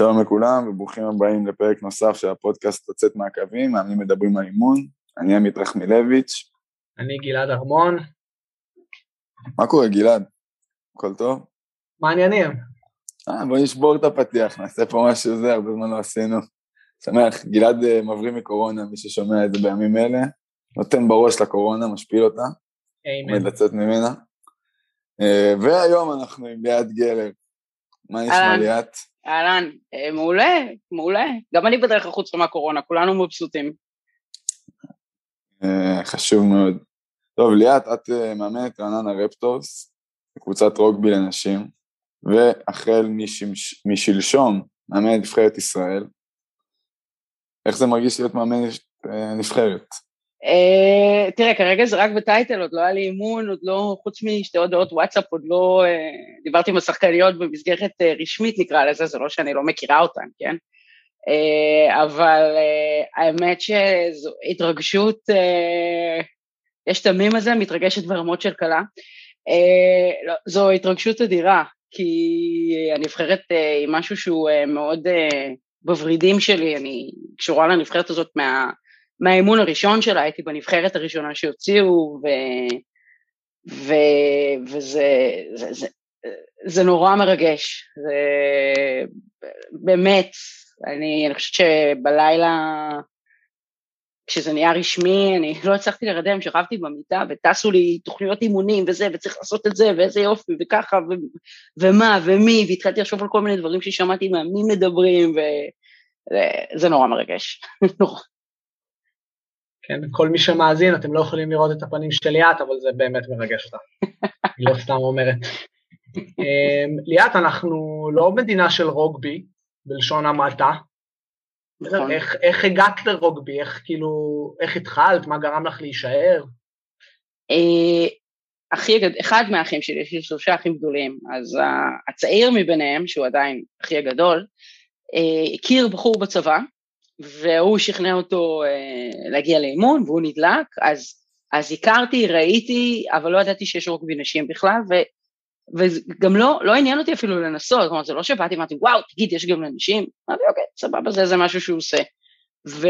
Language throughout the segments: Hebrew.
שלום לכולם וברוכים הבאים לפרק נוסף של הפודקאסט לצאת מהקווים, מאמנים מדברים על אימון, אני עמית רחמילביץ'. אני גלעד ארמון. מה קורה גלעד? הכל טוב? מעניינים. אה, בוא נשבור את הפתיח, נעשה פה משהו זה, הרבה זמן לא עשינו. שמח, גלעד אה, מבריא מקורונה, מי ששומע את זה בימים אלה, נותן בראש לקורונה, משפיל אותה, עומד לצאת ממנה. אה, והיום אנחנו עם ליאת גלר. מה נשמע ליאת? אהלן, אה, מעולה, מעולה. גם אני בדרך החוצה מהקורונה, כולנו מבסוטים. אה, חשוב מאוד. טוב, ליאת, את אה, מאמנת רעננה רפטורס, קבוצת רוגבי לנשים, והחל משלשום מאמנת נבחרת ישראל. איך זה מרגיש להיות מאמנת נבחרת? Uh, תראה, כרגע זה רק בטייטל, עוד לא היה לי אימון, עוד לא, חוץ משתי הודעות וואטסאפ, עוד לא uh, דיברתי עם השחקניות במסגרת uh, רשמית נקרא לזה, זה לא שאני לא מכירה אותן, כן? אבל האמת שזו התרגשות, יש את המים הזה, מתרגשת ברמות של כלה. לא, זו התרגשות אדירה, כי הנבחרת היא משהו שהוא מאוד בוורידים שלי, אני קשורה לנבחרת הזאת מה... מהאימון הראשון שלה, הייתי בנבחרת הראשונה שהוציאו, ו, ו, וזה זה, זה, זה נורא מרגש, זה באמת, אני, אני חושבת שבלילה, כשזה נהיה רשמי, אני לא הצלחתי לרדם, שכבתי במיטה וטסו לי תוכניות אימונים וזה, וצריך לעשות את זה, ואיזה יופי, וככה, ו, ומה, ומי, והתחלתי לחשוב על כל מיני דברים ששמעתי מהמי מדברים, וזה נורא מרגש, נורא. כן, כל מי שמאזין, אתם לא יכולים לראות את הפנים של ליאת, אבל זה באמת מרגש אותה. היא לא סתם אומרת. אמ, ליאת, אנחנו לא מדינה של רוגבי, בלשון המעטה. נכון. איך, איך הגעת לרוגבי? איך כאילו, איך התחלת? מה גרם לך להישאר? אה, אחי, אחד מהאחים שלי, יש לי שלושה אחים גדולים, אז הצעיר מביניהם, שהוא עדיין אחי הגדול, אה, הכיר בחור בצבא, והוא שכנע אותו אה, להגיע לאימון והוא נדלק, אז, אז הכרתי, ראיתי, אבל לא ידעתי שיש רוגבי נשים בכלל, ו, וגם לא, לא עניין אותי אפילו לנסות, כלומר זה לא שבאתי ואמרתי וואו תגיד יש גם לנשים, אמרתי אוקיי סבבה זה, זה משהו שהוא עושה, ו,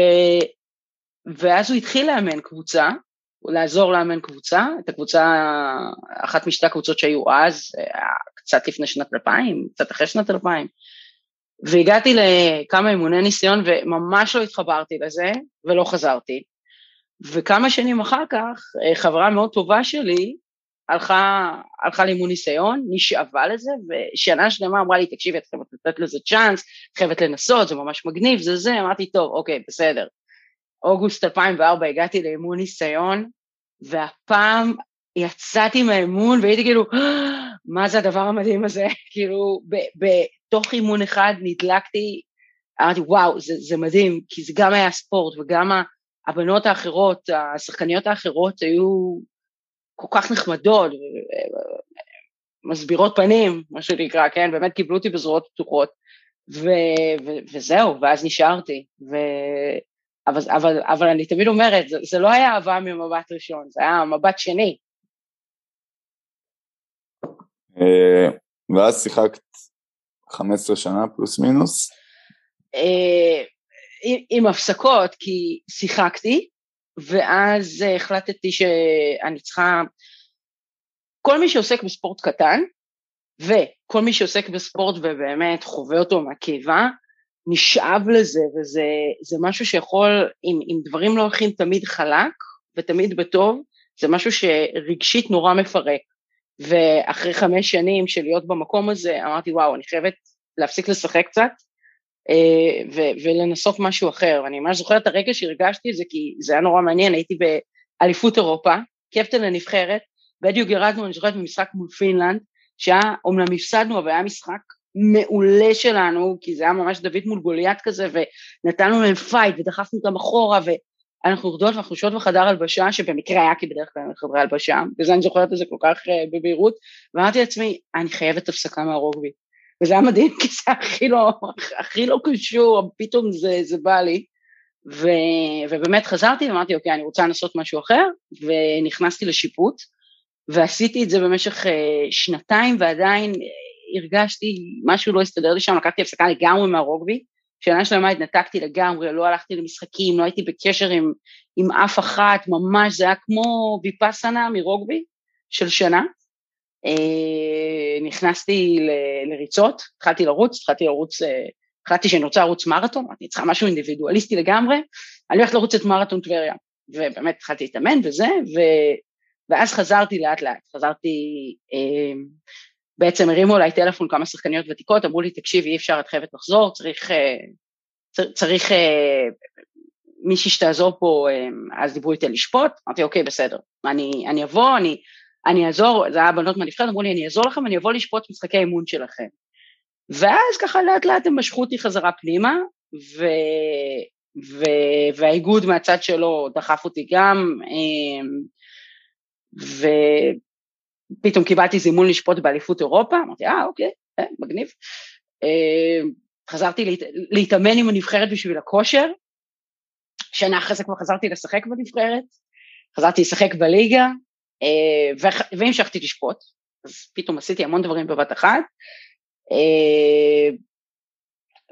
ואז הוא התחיל לאמן קבוצה, לעזור לאמן קבוצה, את הקבוצה, אחת משתי הקבוצות שהיו אז, אה, קצת לפני שנת 2000, קצת אחרי שנת 2000, והגעתי לכמה אימוני ניסיון וממש לא התחברתי לזה ולא חזרתי. וכמה שנים אחר כך, אה, חברה מאוד טובה שלי הלכה, הלכה לאימון ניסיון, נשאבה לזה, ושנה שלמה אמרה לי, תקשיבי, את חייבת לתת לזה צ'אנס, את חייבת לנסות, זה ממש מגניב, זה זה, אמרתי, טוב, אוקיי, בסדר. אוגוסט 2004 הגעתי לאימון ניסיון, והפעם יצאתי מהאימון והייתי כאילו, מה זה הדבר המדהים הזה? כאילו, בתוך אימון אחד נדלקתי, אמרתי, וואו, זה, זה מדהים, כי זה גם היה ספורט וגם הבנות האחרות, השחקניות האחרות היו כל כך נחמדות, מסבירות פנים, מה שנקרא, כן? באמת קיבלו אותי בזרועות פתוחות, ו, ו, וזהו, ואז נשארתי. ו, אבל, אבל, אבל אני תמיד אומרת, זה, זה לא היה אהבה ממבט ראשון, זה היה מבט שני. אה, ואז שיחקת 15 שנה פלוס מינוס? אה, עם הפסקות, כי שיחקתי, ואז החלטתי שאני צריכה... כל מי שעוסק בספורט קטן, וכל מי שעוסק בספורט ובאמת חווה אותו מהקיבה, נשאב לזה, וזה משהו שיכול, אם, אם דברים לא הולכים תמיד חלק ותמיד בטוב, זה משהו שרגשית נורא מפרק. ואחרי חמש שנים של להיות במקום הזה, אמרתי, וואו, אני חייבת להפסיק לשחק קצת אה, ו- ולנסות משהו אחר. ואני ממש זוכרת את הרגע שהרגשתי את זה, כי זה היה נורא מעניין, הייתי באליפות אירופה, קפטן לנבחרת, בדיוק ירדנו, אני זוכרת, במשחק מול פינלנד, שהיה, אומנם הפסדנו, אבל היה משחק מעולה שלנו, כי זה היה ממש דוד מול גוליית כזה, ונתנו להם fight ודחפנו אותם אחורה, אנחנו יורדות ואנחנו יושבות בחדר הלבשה, שבמקרה היה כי בדרך כלל חדרי הלבשה, וזה אני זוכרת את זה כל כך uh, בבהירות, ואמרתי לעצמי, אני חייבת הפסקה מהרוגבי. וזה היה מדהים, כי זה הכי לא, הכי לא קשור, פתאום זה, זה בא לי. ו, ובאמת חזרתי ואמרתי, אוקיי, אני רוצה לנסות משהו אחר, ונכנסתי לשיפוט, ועשיתי את זה במשך uh, שנתיים, ועדיין הרגשתי, משהו לא הסתדר לי שם, לקחתי הפסקה לגמרי מהרוגבי, שנה שלמה התנתקתי לגמרי, לא הלכתי למשחקים, לא הייתי בקשר עם, עם אף אחת, ממש, זה היה כמו ויפאסנה מרוגבי של שנה. אה, נכנסתי לריצות, התחלתי לרוץ, התחלתי לרוץ, אה, החלטתי שאני רוצה לרוץ מרתון, אמרתי, צריכה משהו אינדיבידואליסטי לגמרי, אני הולכת לרוץ את מרתון טבריה, ובאמת התחלתי להתאמן וזה, ו, ואז חזרתי לאט לאט, חזרתי, אה, בעצם הרימו אליי טלפון כמה שחקניות ותיקות, אמרו לי, תקשיבי, אי אפשר, את חייבת לחזור, צריך, צריך מישהי שתעזור פה, אז דיברו איתי לשפוט, אמרתי, אוקיי, בסדר, אני, אני אבוא, אני, אני אעזור, זה היה בנות מהנבחרת, אמרו לי, אני אעזור לכם, אני אבוא לשפוט משחקי אימון שלכם. ואז ככה לאט לאט הם משכו אותי חזרה פנימה, ו... ו... והאיגוד מהצד שלו דחף אותי גם, ו... פתאום קיבלתי זימון לשפוט באליפות אירופה, אמרתי, אה, אוקיי, אה, מגניב. אה, חזרתי להת... להתאמן עם הנבחרת בשביל הכושר, שנה אחרי זה כבר חזרתי לשחק בנבחרת, חזרתי לשחק בליגה. והמשכתי לשפוט, אז פתאום עשיתי המון דברים בבת אחת, אה,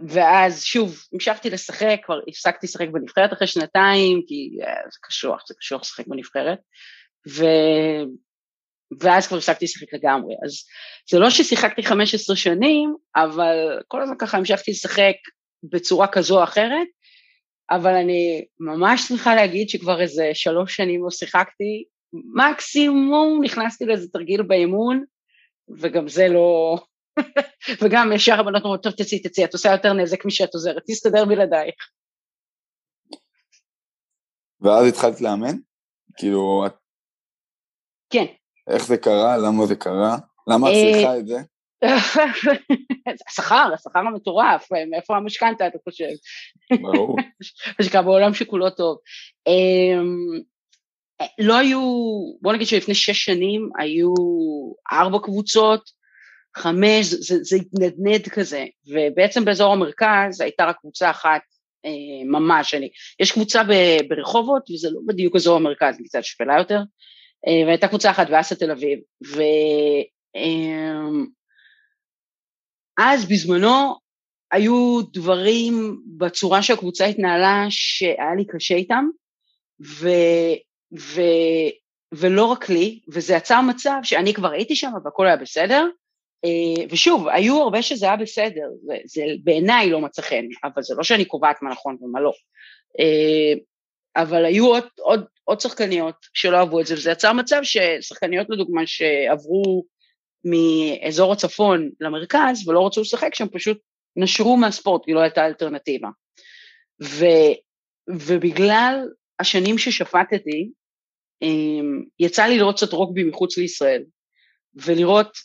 ואז שוב, המשכתי לשחק, כבר הפסקתי לשחק בנבחרת אחרי שנתיים, כי אה, זה קשוח, זה קשוח לשחק בנבחרת, ו... ואז כבר הפסקתי לשחק לגמרי. אז זה לא ששיחקתי 15 שנים, אבל כל הזמן ככה המשכתי לשחק בצורה כזו או אחרת, אבל אני ממש שמחה להגיד שכבר איזה שלוש שנים לא שיחקתי, מקסימום נכנסתי לאיזה תרגיל באימון, וגם זה לא... וגם ישר הבנות אומרות, טוב תצאי תצאי, את עושה יותר נזק משאת עוזרת, תסתדר בלעדייך. ואז התחלת לאמן? כאילו... כן. איך זה קרה? למה זה קרה? למה את אה, צריכה את זה? השכר, השכר המטורף, מאיפה המשכנתה אתה חושב? ברור. מה שנקרא בעולם שכולו טוב. אמ, לא היו, בוא נגיד שלפני שש שנים היו ארבע קבוצות, חמש, זה, זה התנדנד כזה, ובעצם באזור המרכז הייתה רק קבוצה אחת אה, ממש, אני, יש קבוצה ברחובות וזה לא בדיוק אזור המרכז, היא קצת שפלה יותר, אה, והייתה קבוצה אחת באסה תל אביב, ואז אמ, בזמנו היו דברים בצורה שהקבוצה התנהלה שהיה לי קשה איתם, ו, ו, ולא רק לי, וזה יצר מצב שאני כבר הייתי שם והכל היה בסדר, אה, ושוב, היו הרבה שזה היה בסדר, זה, בעיניי לא מצא חן, אבל זה לא שאני קובעת מה נכון ומה לא. אה, אבל היו עוד, עוד, עוד שחקניות שלא אהבו את זה, וזה יצר מצב ששחקניות לדוגמה שעברו מאזור הצפון למרכז ולא רצו לשחק שם, פשוט נשרו מהספורט, כי לא הייתה אלטרנטיבה. ו, ובגלל השנים ששפטתי, יצא לי לראות קצת רוגבי מחוץ לישראל, ולראות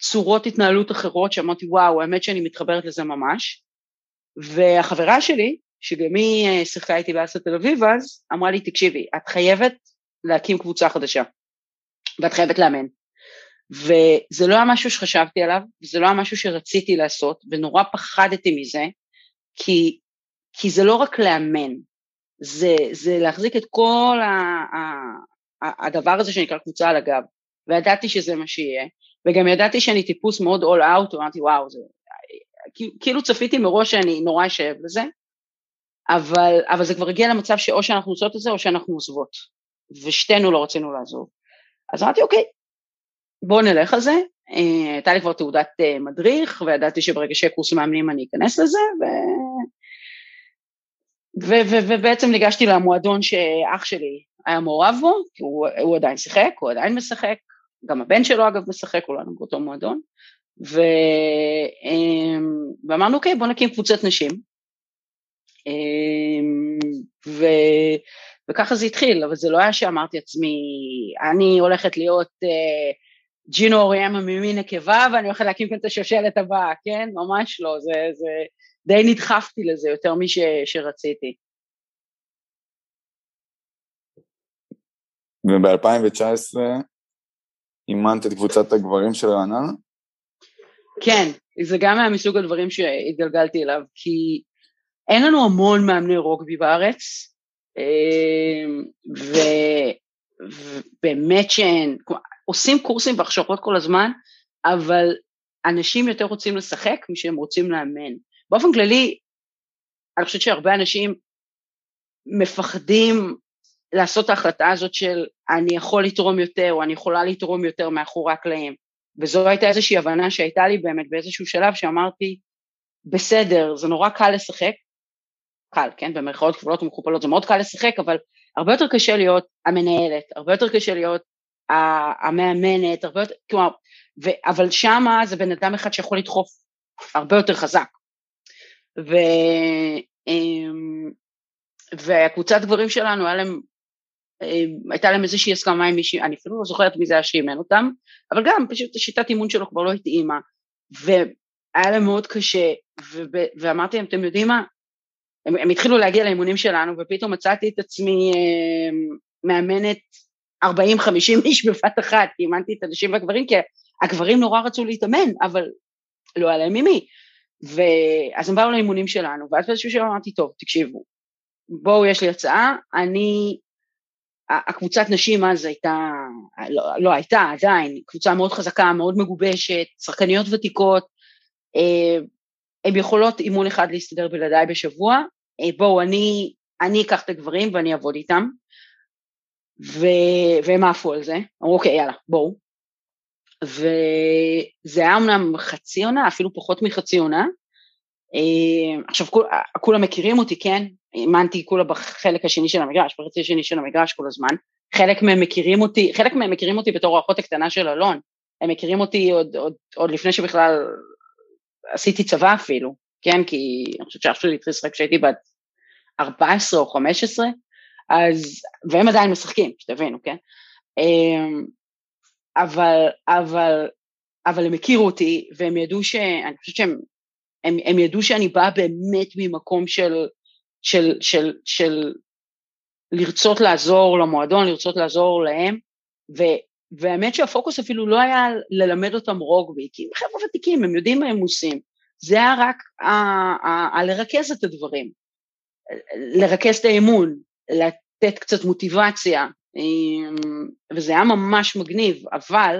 צורות התנהלות אחרות שאמרתי, וואו, האמת שאני מתחברת לזה ממש. והחברה שלי, שגם היא אה, שיחקה איתי באסת תל אביב אז, אמרה לי, תקשיבי, את חייבת להקים קבוצה חדשה, ואת חייבת לאמן. וזה לא היה משהו שחשבתי עליו, וזה לא היה משהו שרציתי לעשות, ונורא פחדתי מזה, כי, כי זה לא רק לאמן, זה, זה להחזיק את כל ה, ה, ה, הדבר הזה שנקרא קבוצה על הגב, וידעתי שזה מה שיהיה, וגם ידעתי שאני טיפוס מאוד all out, אמרתי וואו, זה, כאילו צפיתי מראש שאני נורא אשב לזה, אבל, אבל זה כבר הגיע למצב שאו שאנחנו עושות את זה או שאנחנו עוזבות, ושתינו לא רצינו לעזוב. אז אמרתי, אוקיי, בואו נלך על זה. אה, הייתה לי כבר תעודת אה, מדריך, וידעתי שברגע שיהיה קורס מאמנים אני אכנס לזה, ו... ובעצם ניגשתי למועדון שאח שלי היה מעורב בו, כי הוא, הוא עדיין שיחק, הוא עדיין משחק, גם הבן שלו אגב משחק, כולנו באותו מועדון, ו... אה, ואמרנו, אוקיי, בואו נקים קבוצת נשים. אמ, ו, וככה זה התחיל, אבל זה לא היה שאמרתי לעצמי, אני הולכת להיות uh, ג'ינו אוריאמה ממין נקבה ואני הולכת להקים כאן את השושלת הבאה, כן? ממש לא, זה, זה די נדחפתי לזה יותר מש, שרציתי. וב-2019 אימנת את קבוצת הגברים של רעננה? כן, זה גם היה מסוג הדברים שהתגלגלתי אליו, כי אין לנו המון מאמני רוגבי בארץ, אמ, ובאמת שאין, עושים קורסים והכשרות כל הזמן, אבל אנשים יותר רוצים לשחק משהם רוצים לאמן. באופן כללי, אני חושבת שהרבה אנשים מפחדים לעשות את ההחלטה הזאת של אני יכול לתרום יותר או אני יכולה לתרום יותר מאחורי הקלעים. וזו הייתה איזושהי הבנה שהייתה לי באמת באיזשהו שלב שאמרתי, בסדר, זה נורא קל לשחק, קל, כן, במרכאות כפולות ומכופלות, זה מאוד קל לשחק, אבל הרבה יותר קשה להיות המנהלת, הרבה יותר קשה להיות המאמנת, הרבה יותר, כלומר, ו, אבל שמה זה בן אדם אחד שיכול לדחוף הרבה יותר חזק. ו, אמ, והקבוצת גברים שלנו, היה להם, אמ, הייתה להם איזושהי הסכמה עם מישהי, אני אפילו לא זוכרת מי זה היה שאימן אותם, אבל גם פשוט השיטת אימון שלו כבר לא התאימה, והיה להם מאוד קשה, ו, ואמרתי להם, אתם יודעים מה, הם, הם התחילו להגיע לאימונים שלנו, ופתאום מצאתי את עצמי אה, מאמנת 40-50 איש בבת אחת, כי אימנתי את הנשים והגברים, כי הגברים נורא רצו להתאמן, אבל לא היה להם ממי. ואז הם באו לאימונים שלנו, ואז באיזשהו שלב אמרתי, טוב, תקשיבו, בואו, יש לי הצעה, אני, הקבוצת נשים אז הייתה, לא, לא הייתה, עדיין, קבוצה מאוד חזקה, מאוד מגובשת, שחקניות ותיקות, אה, הן יכולות אימון אחד להסתדר בלעדיי בשבוע, אה, בואו, אני, אני אקח את הגברים ואני אעבוד איתם, ו... והם עפו על זה, אמרו אוקיי יאללה בואו, וזה היה אמנם חצי עונה, אפילו פחות מחצי עונה, אה, עכשיו כול, כולם מכירים אותי, כן, האמנתי כולה בחלק השני של המגרש, בחצי השני של המגרש כל הזמן, חלק מהם מכירים אותי, חלק מהם מכירים אותי בתור האחות הקטנה של אלון, הם מכירים אותי עוד, עוד, עוד לפני שבכלל עשיתי צבא אפילו, כן, כי אני חושבת שאח שלי התחיל לשחק כשהייתי בת 14 או 15, אז, והם עדיין משחקים, שתבינו, כן? אבל, אבל, אבל הם הכירו אותי, והם ידעו ש... אני חושבת שהם הם, הם ידעו שאני באה באמת ממקום של, של, של, של לרצות לעזור למועדון, לרצות לעזור להם, ו, והאמת שהפוקוס אפילו לא היה ללמד אותם רוגבי, כי הם חבר'ה ותיקים, הם יודעים מה הם עושים. זה היה רק על לרכז את הדברים, לרכז את האמון, לתת קצת מוטיבציה, וזה היה ממש מגניב, אבל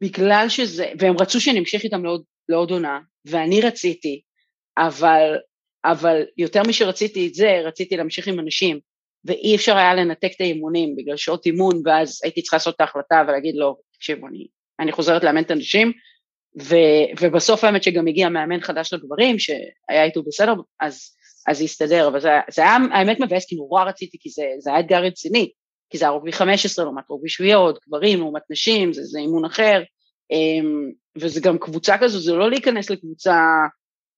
בגלל שזה, והם רצו שאני אמשיך איתם לעוד, לעוד עונה, ואני רציתי, אבל, אבל יותר משרציתי את זה, רציתי להמשיך עם אנשים, ואי אפשר היה לנתק את האימונים בגלל שעות אימון, ואז הייתי צריכה לעשות את ההחלטה ולהגיד לו, תקשיבו, אני, אני חוזרת לאמן את האנשים, ו, ובסוף האמת שגם הגיע מאמן חדש לגברים, שהיה איתו בסדר, אז, אז זה הסתדר, אבל זה, זה היה האמת מבאס, כי נורא רציתי, כי זה, זה היה אתגר רציני, כי זה היה רוגבי 15 לעומת רוגבי שביעיות, גברים לעומת נשים, זה, זה אימון אחר, אמ, וזה גם קבוצה כזו, זה לא להיכנס לקבוצה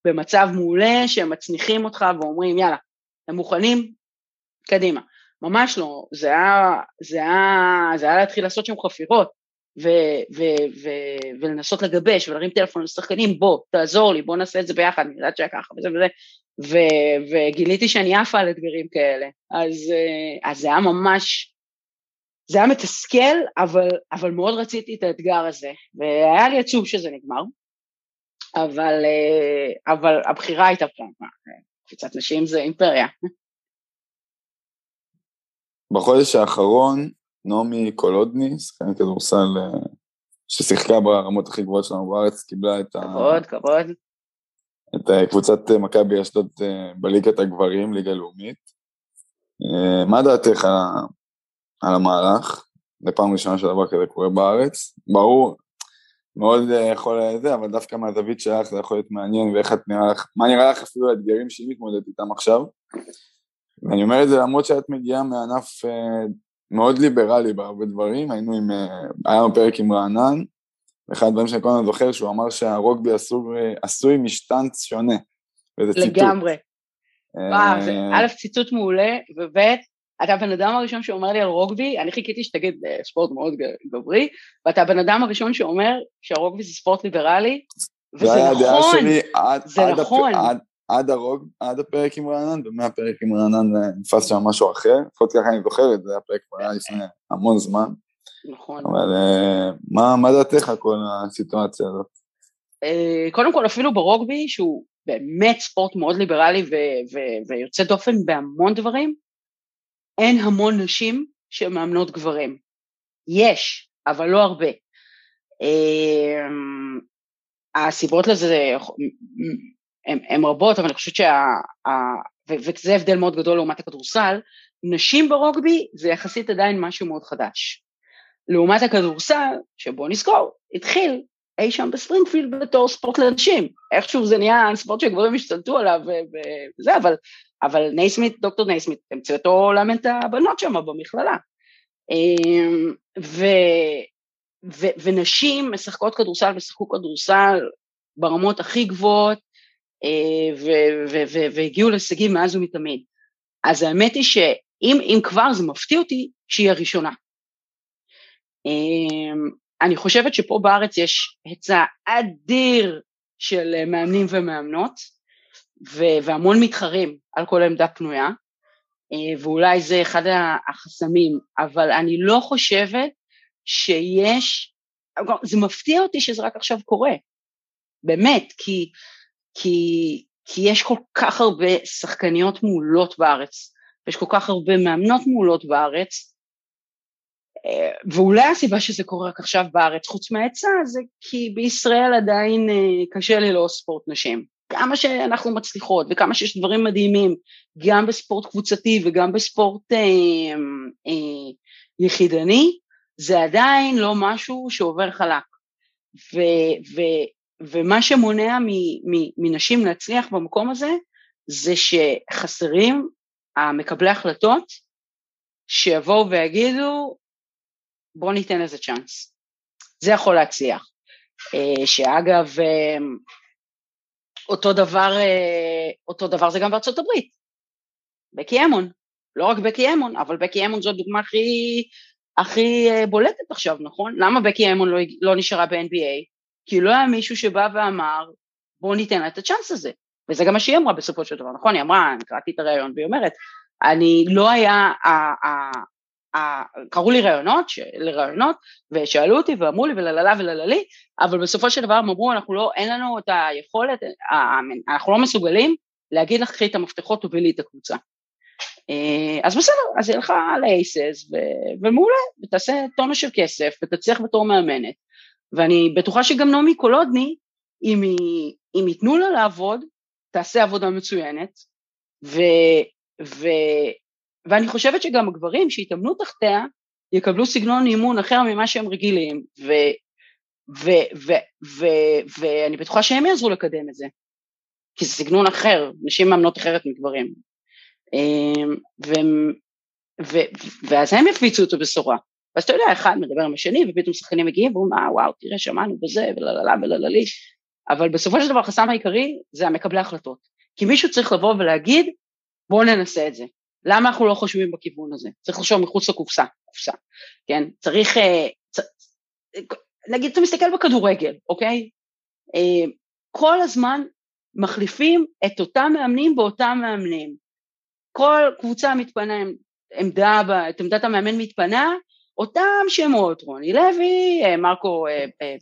במצב מעולה, שהם מצניחים אותך ואומרים, יאללה, הם מוכנים, קדימה. ממש לא, זה היה, זה היה, זה היה להתחיל לעשות שם חפירות, ו, ו, ו, ולנסות לגבש ולהרים טלפון לשחקנים, בוא, תעזור לי, בוא נעשה את זה ביחד, אני יודעת שהיה ככה וזה וזה, ו, וגיליתי שאני עפה על אתגרים כאלה, אז, אה, אז זה היה ממש, זה היה מתסכל, אבל, אבל מאוד רציתי את האתגר הזה, והיה לי עצוב שזה נגמר, אבל, אה, אבל הבחירה הייתה פעם, קבוצת נשים זה אימפריה. בחודש האחרון נעמי קולודני, שחקנית כדורסל אה, ששיחקה ברמות הכי גבוהות שלנו בארץ, קיבלה את, כבוד, ה... כבוד. את אה, קבוצת אה, מכבי אשדוד בליגת הגברים, ליגה לאומית. מה דעתך על, על המהלך? זו פעם ראשונה שדבר כזה קורה בארץ. ברור, מאוד יכול לזה, אבל דווקא מהזווית שלך זה יכול להיות מעניין, ואיך את נראה לך, מה נראה לך אפילו האתגרים שהיא מתמודדת איתם עכשיו. ואני אומר את זה למרות שאת מגיעה מענף מאוד ליברלי בהרבה דברים, היינו עם, אה, היה לנו פרק עם רענן, ואחד הדברים שאני כל הזמן זוכר שהוא אמר שהרוגבי עשוי, עשוי משטנץ שונה, וזה ציטוט. לגמרי. וואו, זה אה, א', ציטוט מעולה, וב', אתה הבן אדם הראשון שאומר לי על רוגבי, אני חיכיתי שתגיד אה, ספורט מאוד גברי, ואתה הבן אדם הראשון שאומר שהרוגבי זה ספורט ליברלי, וזה נכון, זה נכון. עד, הרוג, עד הפרק עם רענן, ומהפרק עם רענן אה, נתפס שם משהו אחר, לפחות ככה אני זוכר את זה, הפרק כבר היה לפני המון זמן. נכון. אבל אה, מה, מה דעתך כל הסיטואציה הזאת? אה, קודם כל אפילו ברוגבי, שהוא באמת ספורט מאוד ליברלי ו- ו- ויוצא דופן בהמון דברים, אין המון נשים שמאמנות גברים. יש, אבל לא הרבה. הסיבות לזה הן רבות, אבל אני חושבת שה... וזה הבדל מאוד גדול לעומת הכדורסל, נשים ברוגבי זה יחסית עדיין משהו מאוד חדש. לעומת הכדורסל, שבוא נזכור, התחיל אי שם בספרינגפילד בתור ספורט לנשים. איכשהו זה נהיה ספורט שגברים השתלטו עליו וזה, אבל, אבל נייסמית, דוקטור נייסמית, המציא אותו לאמן את הבנות שם במכללה. אמ, ו, ו, ונשים משחקות כדורסל ושיחקו כדורסל ברמות הכי גבוהות, והגיעו להישגים מאז ומתמיד. אז האמת היא שאם כבר זה מפתיע אותי שהיא הראשונה. אמ, אני חושבת שפה בארץ יש היצע אדיר של אה, מאמנים ומאמנות, והמון מתחרים על כל עמדה פנויה, אה, ואולי זה אחד החסמים, אבל אני לא חושבת שיש, זה מפתיע אותי שזה רק עכשיו קורה, באמת, כי, כי, כי יש כל כך הרבה שחקניות מעולות בארץ, ויש כל כך הרבה מאמנות מעולות בארץ, אה, ואולי הסיבה שזה קורה רק עכשיו בארץ, חוץ מההיצע, זה כי בישראל עדיין אה, קשה ללא ספורט נשים. כמה שאנחנו מצליחות וכמה שיש דברים מדהימים, גם בספורט קבוצתי וגם בספורט אה, אה, יחידני, זה עדיין לא משהו שעובר חלק. ו, ו, ומה שמונע מנשים להצליח במקום הזה, זה שחסרים המקבלי החלטות שיבואו ויגידו, בואו ניתן לזה צ'אנס. זה יכול להצליח. אה, שאגב, אה, אותו דבר, אה, אותו דבר זה גם בארצות הברית. בקי אמון, לא רק בקי אמון, אבל בקי אמון זו הדוגמה הכי, הכי בולטת עכשיו, נכון? למה בקי אמון לא, לא נשארה ב-NBA? כי לא היה מישהו שבא ואמר, בואו ניתן לה את הצ'אנס הזה. וזה גם מה שהיא אמרה בסופו של דבר, נכון? היא אמרה, אני קראתי את הריאיון, והיא אומרת, אני לא היה, קראו לי ראיונות, לראיונות, ושאלו אותי ואמרו לי ולללה ולללי, אבל בסופו של דבר הם אמרו, אנחנו לא, אין לנו את היכולת, אנחנו לא מסוגלים להגיד לך, קחי את המפתחות, תובילי את הקבוצה. אה, אז בסדר, אז היא הלכה לאייסס, ומעולה, ותעשה טונה של כסף, ותצליח בתור מאמנת. ואני בטוחה שגם נעמי קולודני, אם, היא, אם ייתנו לה לעבוד, תעשה עבודה מצוינת, ו, ו, ואני חושבת שגם הגברים שהתאמנו תחתיה יקבלו סגנון אימון אחר ממה שהם רגילים, ו, ו, ו, ו, ואני בטוחה שהם יעזרו לקדם את זה, כי זה סגנון אחר, נשים מאמנות אחרת מגברים. אמ, ו, ו, ואז הם יפיצו את הבשורה. ואז אתה יודע, אחד מדבר עם השני, ופתאום שחקנים מגיעים ואומרים, אה, וואו, תראה, שמענו בזה, ולללה ולללי, אבל בסופו של דבר החסם העיקרי זה המקבלי החלטות. כי מישהו צריך לבוא ולהגיד, בואו ננסה את זה. למה אנחנו לא חושבים בכיוון הזה? צריך לחשוב מחוץ לקופסה, קופסה, כן? צריך, אה, צ... נגיד אתה מסתכל בכדורגל, אוקיי? אה, כל הזמן מחליפים את אותם מאמנים באותם מאמנים. כל קבוצה מתפנה עמדה, את עמדת המאמן מתפנה, אותם שמות, רוני לוי, אה, מרקו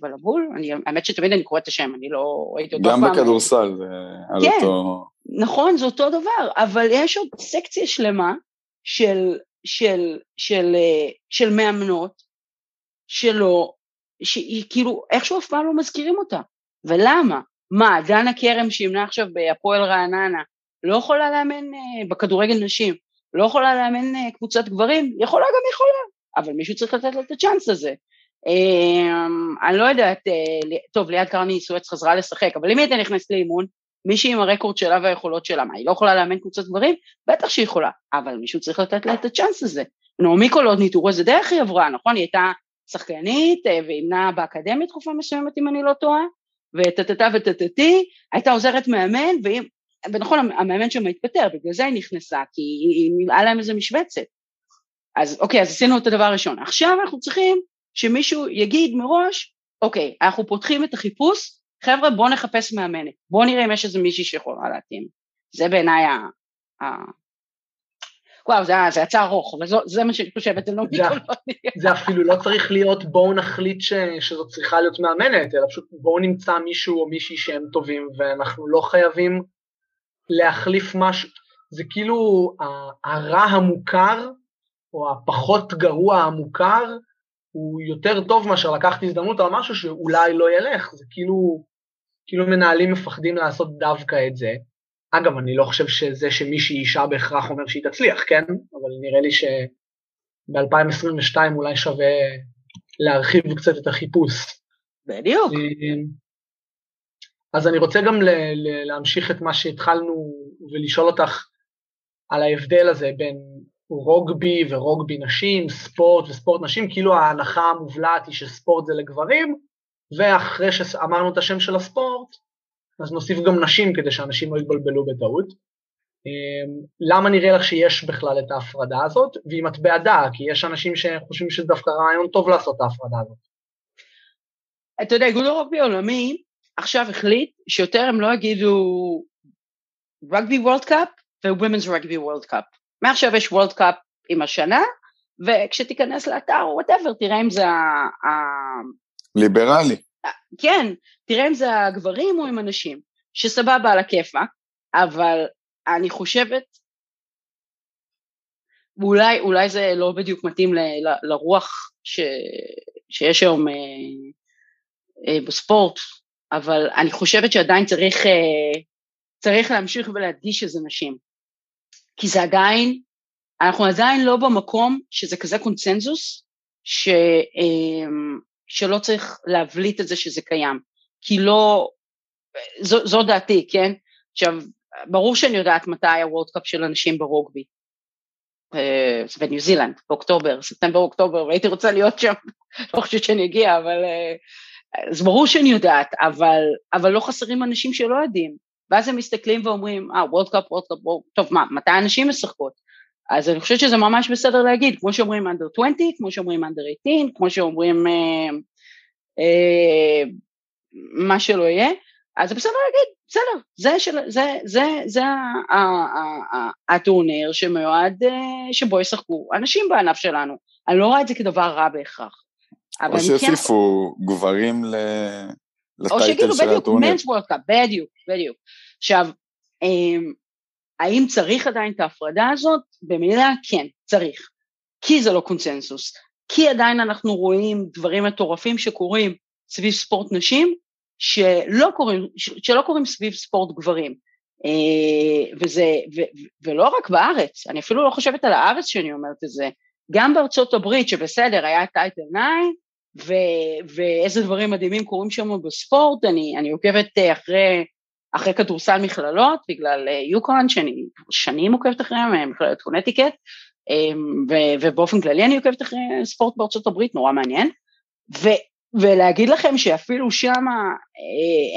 בלבול, אני, האמת שתמיד אני קוראת את השם, אני לא ראיתי אותו גם בכדורסל זה על כן, אותו... נכון, זה אותו דבר, אבל יש עוד סקציה שלמה של, של, של, אה, של מאמנות שלא, שהיא כאילו איכשהו אף פעם לא מזכירים אותה. ולמה? מה, דנה כרם שימנה עכשיו בהפועל רעננה, לא יכולה לאמן אה, בכדורגל נשים, לא יכולה לאמן אה, קבוצת גברים? יכולה גם יכולה, אבל מישהו צריך לתת לה את הצ'אנס הזה. אני לא יודעת, טוב, ליעד קרני סואץ חזרה לשחק, אבל אם היא הייתה נכנסת לאימון, מישהי עם הרקורד שלה והיכולות שלה, מה, היא לא יכולה לאמן קבוצת גברים? בטח שהיא יכולה, אבל מישהו צריך לתת לה את הצ'אנס הזה. נעמי קולודני, תראו איזה דרך היא עברה, נכון? היא הייתה שחקנית אה, והמנה באקדמיה תקופה מסוימת, אם אני לא טועה, וטטטה וטטטי, הייתה עוזרת מאמן, ואם, ונכון, המאמן שם התפטר, בגלל זה היא נכנסה, כי היה להם איזה משבצת. אז אוקיי, אז עשינו את הדבר הראשון. עכשיו אנחנו צריכים שמישהו יגיד מראש, אוקיי, אנחנו פותחים את החיפוש חבר'ה בואו נחפש מאמנת, בואו נראה אם יש איזה מישהי שיכולה להתאים. זה בעיניי ה... ה... וואו, זה, זה יצא ארוך, אבל זו, זה מה שאני חושבת, זה לא מיקולוני. זה אפילו לא צריך להיות בואו נחליט ש, שזאת צריכה להיות מאמנת, אלא פשוט בואו נמצא מישהו או מישהי שהם טובים, ואנחנו לא חייבים להחליף משהו. זה כאילו הרע המוכר, או הפחות גרוע המוכר, הוא יותר טוב מאשר לקחת הזדמנות על משהו שאולי לא ילך, זה כאילו כאילו מנהלים מפחדים לעשות דווקא את זה. אגב, אני לא חושב שזה שמישהי אישה בהכרח אומר שהיא תצליח, כן? אבל נראה לי שב-2022 אולי שווה להרחיב קצת את החיפוש. בדיוק. אז אני רוצה גם להמשיך את מה שהתחלנו ולשאול אותך על ההבדל הזה בין רוגבי ורוגבי נשים, ספורט וספורט נשים, כאילו ההנחה המובלעת היא שספורט זה לגברים, ואחרי שאמרנו את השם של הספורט, אז נוסיף גם נשים כדי שאנשים לא יתבלבלו בטעות. אמ, למה נראה לך שיש בכלל את ההפרדה הזאת, ואם את בעדה, כי יש אנשים שחושבים שזה דווקא רעיון טוב לעשות את ההפרדה הזאת. אתה יודע, איגוד הרוגבי העולמי עכשיו החליט שיותר הם לא יגידו Rugby World Cup ו- Women's Rugby World Cup. מעכשיו יש World Cup עם השנה, וכשתיכנס לאתר או whatever, תראה אם זה ה... ליברלי. כן, תראה אם זה הגברים או עם הנשים, שסבבה אלכיפאק, אבל אני חושבת, ואולי אולי זה לא בדיוק מתאים ל, ל, לרוח ש, שיש היום אה, אה, בספורט, אבל אני חושבת שעדיין צריך, אה, צריך להמשיך ולהדגיש שזה נשים. כי זה עדיין, אנחנו עדיין לא במקום שזה כזה קונצנזוס, ש, אה, שלא צריך להבליט את זה שזה קיים. כי לא, זו, זו דעתי, כן? עכשיו, ברור שאני יודעת מתי ה World Cup של הנשים ברוגבי. אה, זה בניו זילנד, באוקטובר, ספטמבר אוקטובר, והייתי רוצה להיות שם, לא חושבת שאני אגיע, אבל אה, אז ברור שאני יודעת, אבל, אבל לא חסרים אנשים שלא יודעים. ואז הם מסתכלים ואומרים, אה, World Cup, World Cup, טוב, מה, מתי הנשים משחקות? אז אני חושבת שזה ממש בסדר להגיד, כמו שאומרים under 20, כמו שאומרים under 18, כמו שאומרים אה, אה, מה שלא יהיה, אז זה בסדר להגיד, בסדר, זה, של, זה, זה, זה הטורניר שמיועד, אה, שבו ישחקו אנשים בענף שלנו. אני לא רואה את זה כדבר רע בהכרח. או שיוסיפו כן... גברים ל... או שיגידו בדיוק, מנס וורלד קאפ, בדיוק, בדיוק. עכשיו, אמ, האם צריך עדיין את ההפרדה הזאת? במילה כן, צריך. כי זה לא קונצנזוס. כי עדיין אנחנו רואים דברים מטורפים שקורים סביב ספורט נשים, שלא קורים, שלא קורים סביב ספורט גברים. אה, וזה, ו, ולא רק בארץ, אני אפילו לא חושבת על הארץ שאני אומרת את זה, גם בארצות הברית, שבסדר, היה טייטל 9, ו- ואיזה דברים מדהימים קורים שם בספורט, אני, אני עוקבת אה, אחרי, אחרי כדורסל מכללות, בגלל אה, יוקון, שאני שנים עוקבת אחריהם, אה, מכללת קונטיקט, ו- ובאופן כללי אני עוקבת אחרי ספורט בארצות הברית, נורא מעניין, ו- ולהגיד לכם שאפילו שם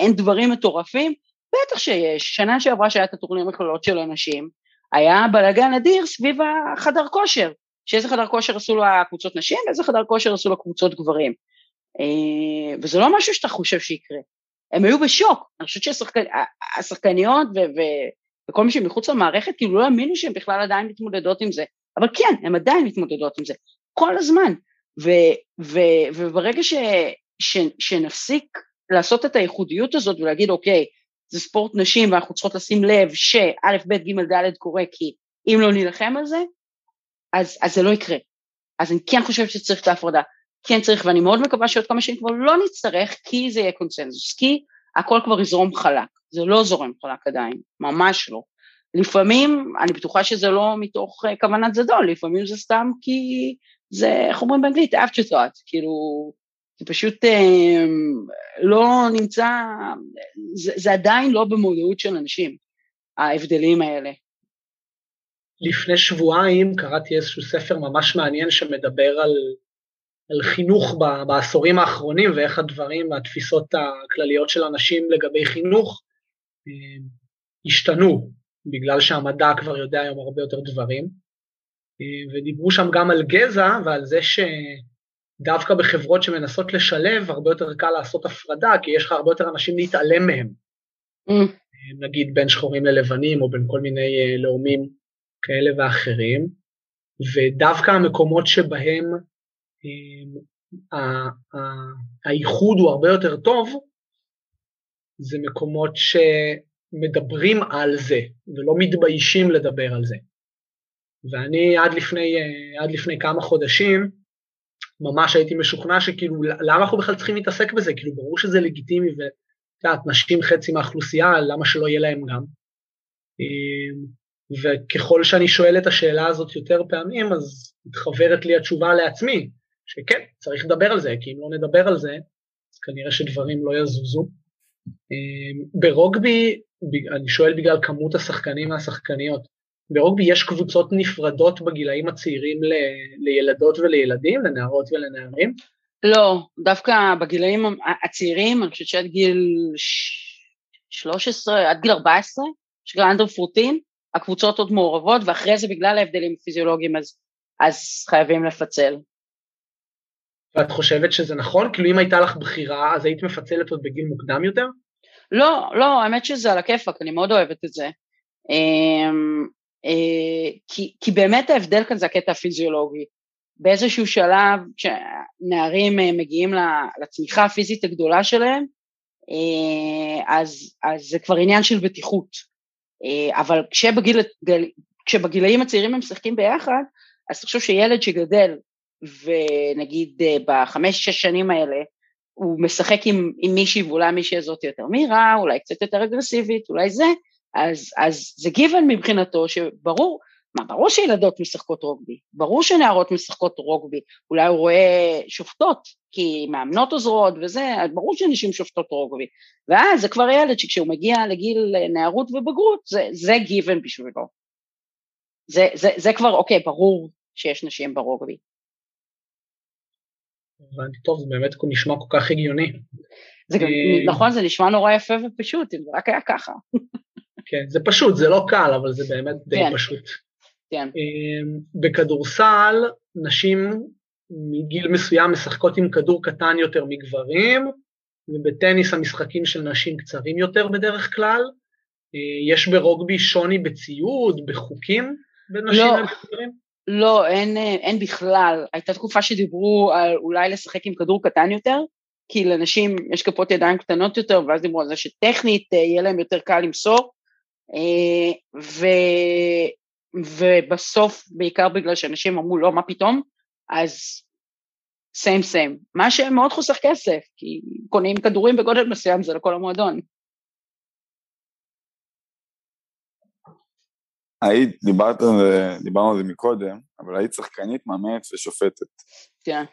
אין דברים מטורפים, בטח שיש, שנה שעברה שהיה את הטורניר מכללות של אנשים, היה בלאגן אדיר סביב החדר כושר, שאיזה חדר כושר עשו לו הקבוצות נשים ואיזה חדר כושר עשו לו קבוצות גברים. אה, וזה לא משהו שאתה חושב שיקרה. הם היו בשוק, אני חושבת שהשחקניות וכל מי שמחוץ למערכת כאילו לא האמינו שהן בכלל עדיין מתמודדות עם זה, אבל כן, הן עדיין מתמודדות עם זה, כל הזמן. ו- ו- וברגע ש- ש- שנפסיק לעשות את הייחודיות הזאת ולהגיד אוקיי, זה ספורט נשים ואנחנו צריכות לשים לב שא', ב', ג', ד' קורה כי אם לא נילחם על זה, אז, אז זה לא יקרה. אז אני כן חושבת שצריך את ההפרדה, כן צריך, ואני מאוד מקווה שעוד כמה שנים כבר לא נצטרך, כי זה יהיה קונצנזוס, כי הכל כבר יזרום חלק, זה לא זורם חלק עדיין, ממש לא. לפעמים, אני בטוחה שזה לא מתוך uh, כוונת זדון, לפעמים זה סתם כי זה, איך אומרים באנגלית, afterthought, כאילו, זה פשוט uh, לא נמצא, זה, זה עדיין לא במודעות של אנשים, ההבדלים האלה. לפני שבועיים קראתי איזשהו ספר ממש מעניין שמדבר על, על חינוך ב, בעשורים האחרונים ואיך הדברים והתפיסות הכלליות של אנשים לגבי חינוך אה, השתנו, בגלל שהמדע כבר יודע היום הרבה יותר דברים. אה, ודיברו שם גם על גזע ועל זה שדווקא בחברות שמנסות לשלב, הרבה יותר קל לעשות הפרדה, כי יש לך הרבה יותר אנשים להתעלם מהם. Mm. נגיד בין שחורים ללבנים או בין כל מיני לאומים כאלה ואחרים, ודווקא המקומות שבהם האיחוד הוא הרבה יותר טוב, זה מקומות שמדברים על זה, ולא מתביישים לדבר על זה. ואני עד לפני, עד לפני כמה חודשים, ממש הייתי משוכנע שכאילו, למה אנחנו בכלל צריכים להתעסק בזה? כאילו, ברור שזה לגיטימי את יודעת, נשים חצי מהאוכלוסייה, למה שלא יהיה להם גם? וככל שאני שואל את השאלה הזאת יותר פעמים, אז מתחברת לי התשובה לעצמי, שכן, צריך לדבר על זה, כי אם לא נדבר על זה, אז כנראה שדברים לא יזוזו. אמ, ברוגבי, אני שואל בגלל כמות השחקנים והשחקניות, ברוגבי יש קבוצות נפרדות בגילאים הצעירים ל, לילדות ולילדים, לנערות ולנערים? לא, דווקא בגילאים הצעירים, אני חושבת שעד גיל 13, עד גיל 14, יש גם אנדר פרוטין, הקבוצות עוד מעורבות, ואחרי זה בגלל ההבדלים הפיזיולוגיים אז, אז חייבים לפצל. ואת חושבת שזה נכון? כאילו אם הייתה לך בחירה, אז היית מפצלת עוד בגיל מוקדם יותר? לא, לא, האמת שזה על הכיפאק, אני מאוד אוהבת את זה. אמ, אה, כי, כי באמת ההבדל כאן זה הקטע הפיזיולוגי. באיזשהו שלב, כשנערים אה, מגיעים לצמיחה הפיזית הגדולה שלהם, אה, אז, אז זה כבר עניין של בטיחות. אבל כשבגיל, כשבגילאים הצעירים הם משחקים ביחד, אז תחשוב שילד שגדל, ונגיד בחמש-שש שנים האלה, הוא משחק עם, עם מישהי ואולי מישהי הזאת יותר מהירה, אולי קצת יותר אגרסיבית, אולי זה, אז, אז זה גיוון מבחינתו שברור, מה, ברור שילדות משחקות רוגבי, ברור שנערות משחקות רוגבי, אולי הוא רואה שופטות, כי מאמנות עוזרות וזה, ברור שנשים שופטות רוגבי, ואז זה כבר ילד שכשהוא מגיע לגיל נערות ובגרות, זה, זה גיוון בשבילו. זה, זה, זה כבר, אוקיי, ברור שיש נשים ברוגבי. הבנתי, טוב, זה באמת נשמע כל כך הגיוני. זה גם, אה, נכון, זה נשמע נורא יפה ופשוט, אם זה רק היה ככה. כן, זה פשוט, זה לא קל, אבל זה באמת די כן. פשוט. כן. אמ, בכדורסל, נשים מגיל מסוים משחקות עם כדור קטן יותר מגברים, ובטניס המשחקים של נשים קצרים יותר בדרך כלל. אה, יש ברוגבי שוני בציוד, בחוקים בין נשים לא, לגברים? לא, אין, אין בכלל. הייתה תקופה שדיברו על אולי לשחק עם כדור קטן יותר, כי לנשים יש כפות ידיים קטנות יותר, ואז דיברו על זה שטכנית אה, יהיה להם יותר קל למסור, אה, ו, ובסוף, בעיקר בגלל שאנשים אמרו לא, מה פתאום, אז סיים סיים. מה שמאוד חוסך כסף, כי קונים כדורים בגודל מסוים, זה לכל המועדון. היית, דיברת על זה, דיברנו על זה מקודם, אבל היית שחקנית, מאמנת ושופטת. כן.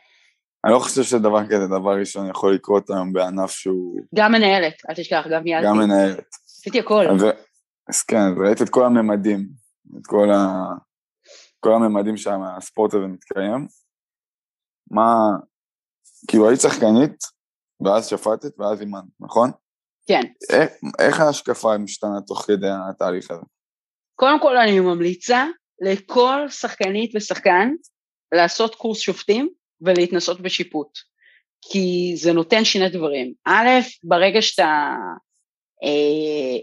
אני לא חושב שדבר כזה, דבר ראשון, יכול לקרות היום בענף שהוא... גם מנהלת, אל תשכח, גם ניהלתי. גם מנהלת. עשיתי הכל. ו... אז כן, אז ראית את כל הממדים, את כל, ה... כל הממדים שהספורט הזה מתקיים. מה, כאילו היית שחקנית, ואז שפטת, ואז אימנת, נכון? כן. איך, איך ההשקפה משתנה תוך כדי התהליך הזה? קודם כל אני ממליצה לכל שחקנית ושחקן לעשות קורס שופטים ולהתנסות בשיפוט, כי זה נותן שני דברים. א', ברגע שאתה אה,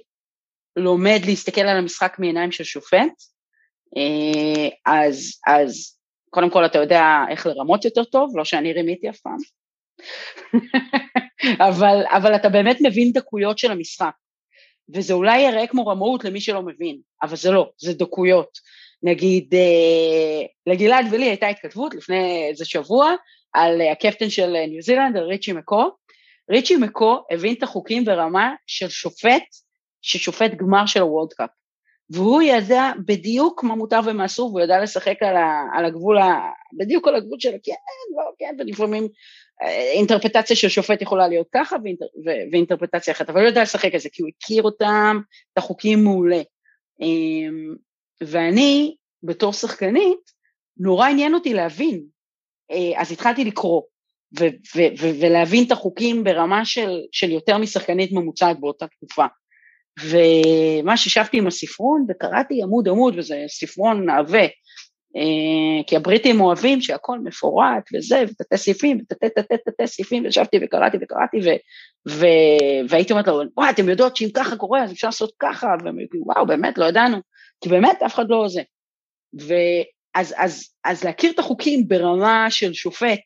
לומד להסתכל על המשחק מעיניים של שופט, אה, אז, אז קודם כל אתה יודע איך לרמות יותר טוב, לא שאני רימיתי אף פעם, אבל, אבל אתה באמת מבין דקויות של המשחק, וזה אולי יראה כמו רמאות למי שלא מבין, אבל זה לא, זה דקויות. נגיד, אה, לגלעד ולי הייתה התכתבות לפני איזה שבוע על הקפטן של ניו זילנד, על ריצ'י מקו. ריצ'י מקו הבין את החוקים ברמה של שופט ששופט גמר של הוולד קאפ. והוא ידע בדיוק מה מותר ומה אסור, והוא ידע לשחק על, ה, על הגבול, ה, בדיוק על הגבול של כן, לא, כן, ולפעמים אה, אינטרפטציה של שופט יכולה להיות ככה ואינטר, ו, ואינטרפטציה אחרת, אבל הוא ידע לשחק על זה, כי הוא הכיר אותם, את החוקים מעולה. אמ, ואני, בתור שחקנית, נורא עניין אותי להבין, אה, אז התחלתי לקרוא, ו- ו- ו- ולהבין את החוקים ברמה של, של יותר משחקנית ממוצעת באותה תקופה. ומה שישבתי עם הספרון וקראתי עמוד עמוד וזה ספרון עבה, אה, כי הבריטים אוהבים שהכל מפורט וזה ותתי סעיפים ותתי תתי תתי סעיפים וישבתי וקראתי וקראתי ו, ו, והייתי אומרת לו וואי אתם יודעות שאם ככה קורה אז אפשר לעשות ככה וואו באמת לא ידענו כי באמת אף אחד לא זה ואז אז, אז להכיר את החוקים ברמה של שופט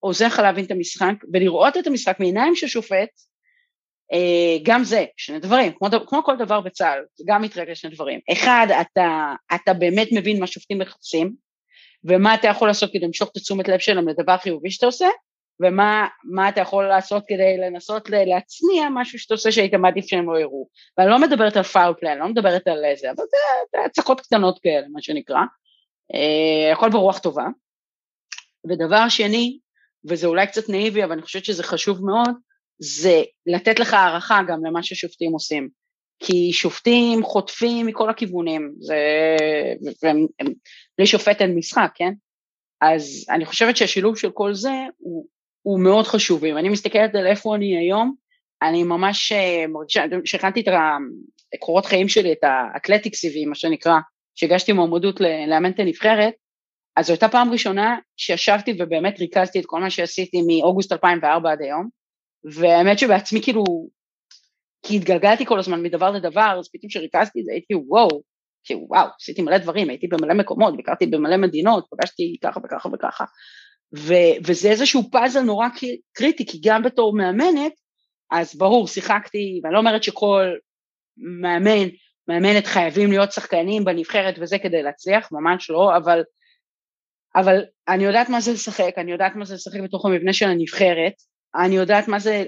עוזר לך להבין את המשחק ולראות את המשחק מעיניים של שופט גם זה, שני דברים, כמו, כמו כל דבר בצה"ל, זה גם מתרקע לשני דברים. אחד, אתה, אתה באמת מבין מה שופטים מחפשים, ומה אתה יכול לעשות כדי למשוך את תשומת לב שלהם לדבר חיובי שאתה עושה, ומה אתה יכול לעשות כדי לנסות להצניע משהו שאתה עושה שהיית מעדיף שהם לא יראו. ואני לא מדברת על פאול פליי, אני לא מדברת על זה, אבל זה הצקות קטנות כאלה, מה שנקרא. אה, הכל ברוח טובה. ודבר שני, וזה אולי קצת נאיבי, אבל אני חושבת שזה חשוב מאוד, זה לתת לך הערכה גם למה ששופטים עושים. כי שופטים חוטפים מכל הכיוונים, זה... והם, הם, בלי שופט אין משחק, כן? אז אני חושבת שהשילוב של כל זה הוא, הוא מאוד חשוב, אם אני מסתכלת על איפה אני היום, אני ממש אה, מרגישה, כשהכנתי את הקורות חיים שלי, את האתלטיק סיבי, מה שנקרא, שהגשתי מועמדות לאמן את הנבחרת, אז זו הייתה פעם ראשונה שישבתי ובאמת ריכזתי את כל מה שעשיתי מאוגוסט 2004 עד היום, והאמת שבעצמי כאילו, כי התגלגלתי כל הזמן מדבר לדבר, אז פתאום כשריכזתי את זה הייתי וואו, כאילו וואו, עשיתי מלא דברים, הייתי במלא מקומות, ביקרתי במלא מדינות, פגשתי ככה וככה וככה, ו- וזה איזשהו פאזל נורא קריטי, כי גם בתור מאמנת, אז ברור, שיחקתי, ואני לא אומרת שכל מאמן, מאמנת חייבים להיות שחקנים בנבחרת וזה כדי להצליח, ממש לא, אבל, אבל אני יודעת מה זה לשחק, אני יודעת מה זה לשחק בתוך המבנה של הנבחרת, אני יודעת מה זה,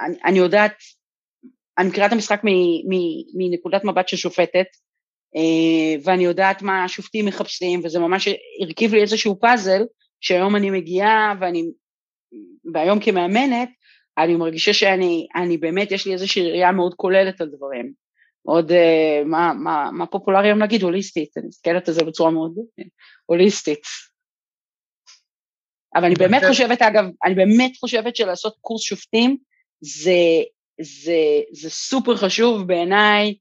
אני, אני יודעת, אני מכירה את המשחק מנקודת מבט של שופטת, אה, ואני יודעת מה השופטים מחפשים, וזה ממש הרכיב לי איזשהו פאזל, שהיום אני מגיעה ואני, והיום כמאמנת, אני מרגישה שאני אני באמת, יש לי איזושהי ראייה מאוד כוללת על דברים. מאוד, uh, מה, מה, מה פופולרי היום להגיד? הוליסטית, אני מסתכלת על זה בצורה מאוד הוליסטית. אבל אני באמת חושבת, אגב, אני באמת חושבת שלעשות קורס שופטים זה, זה, זה סופר חשוב בעיניי,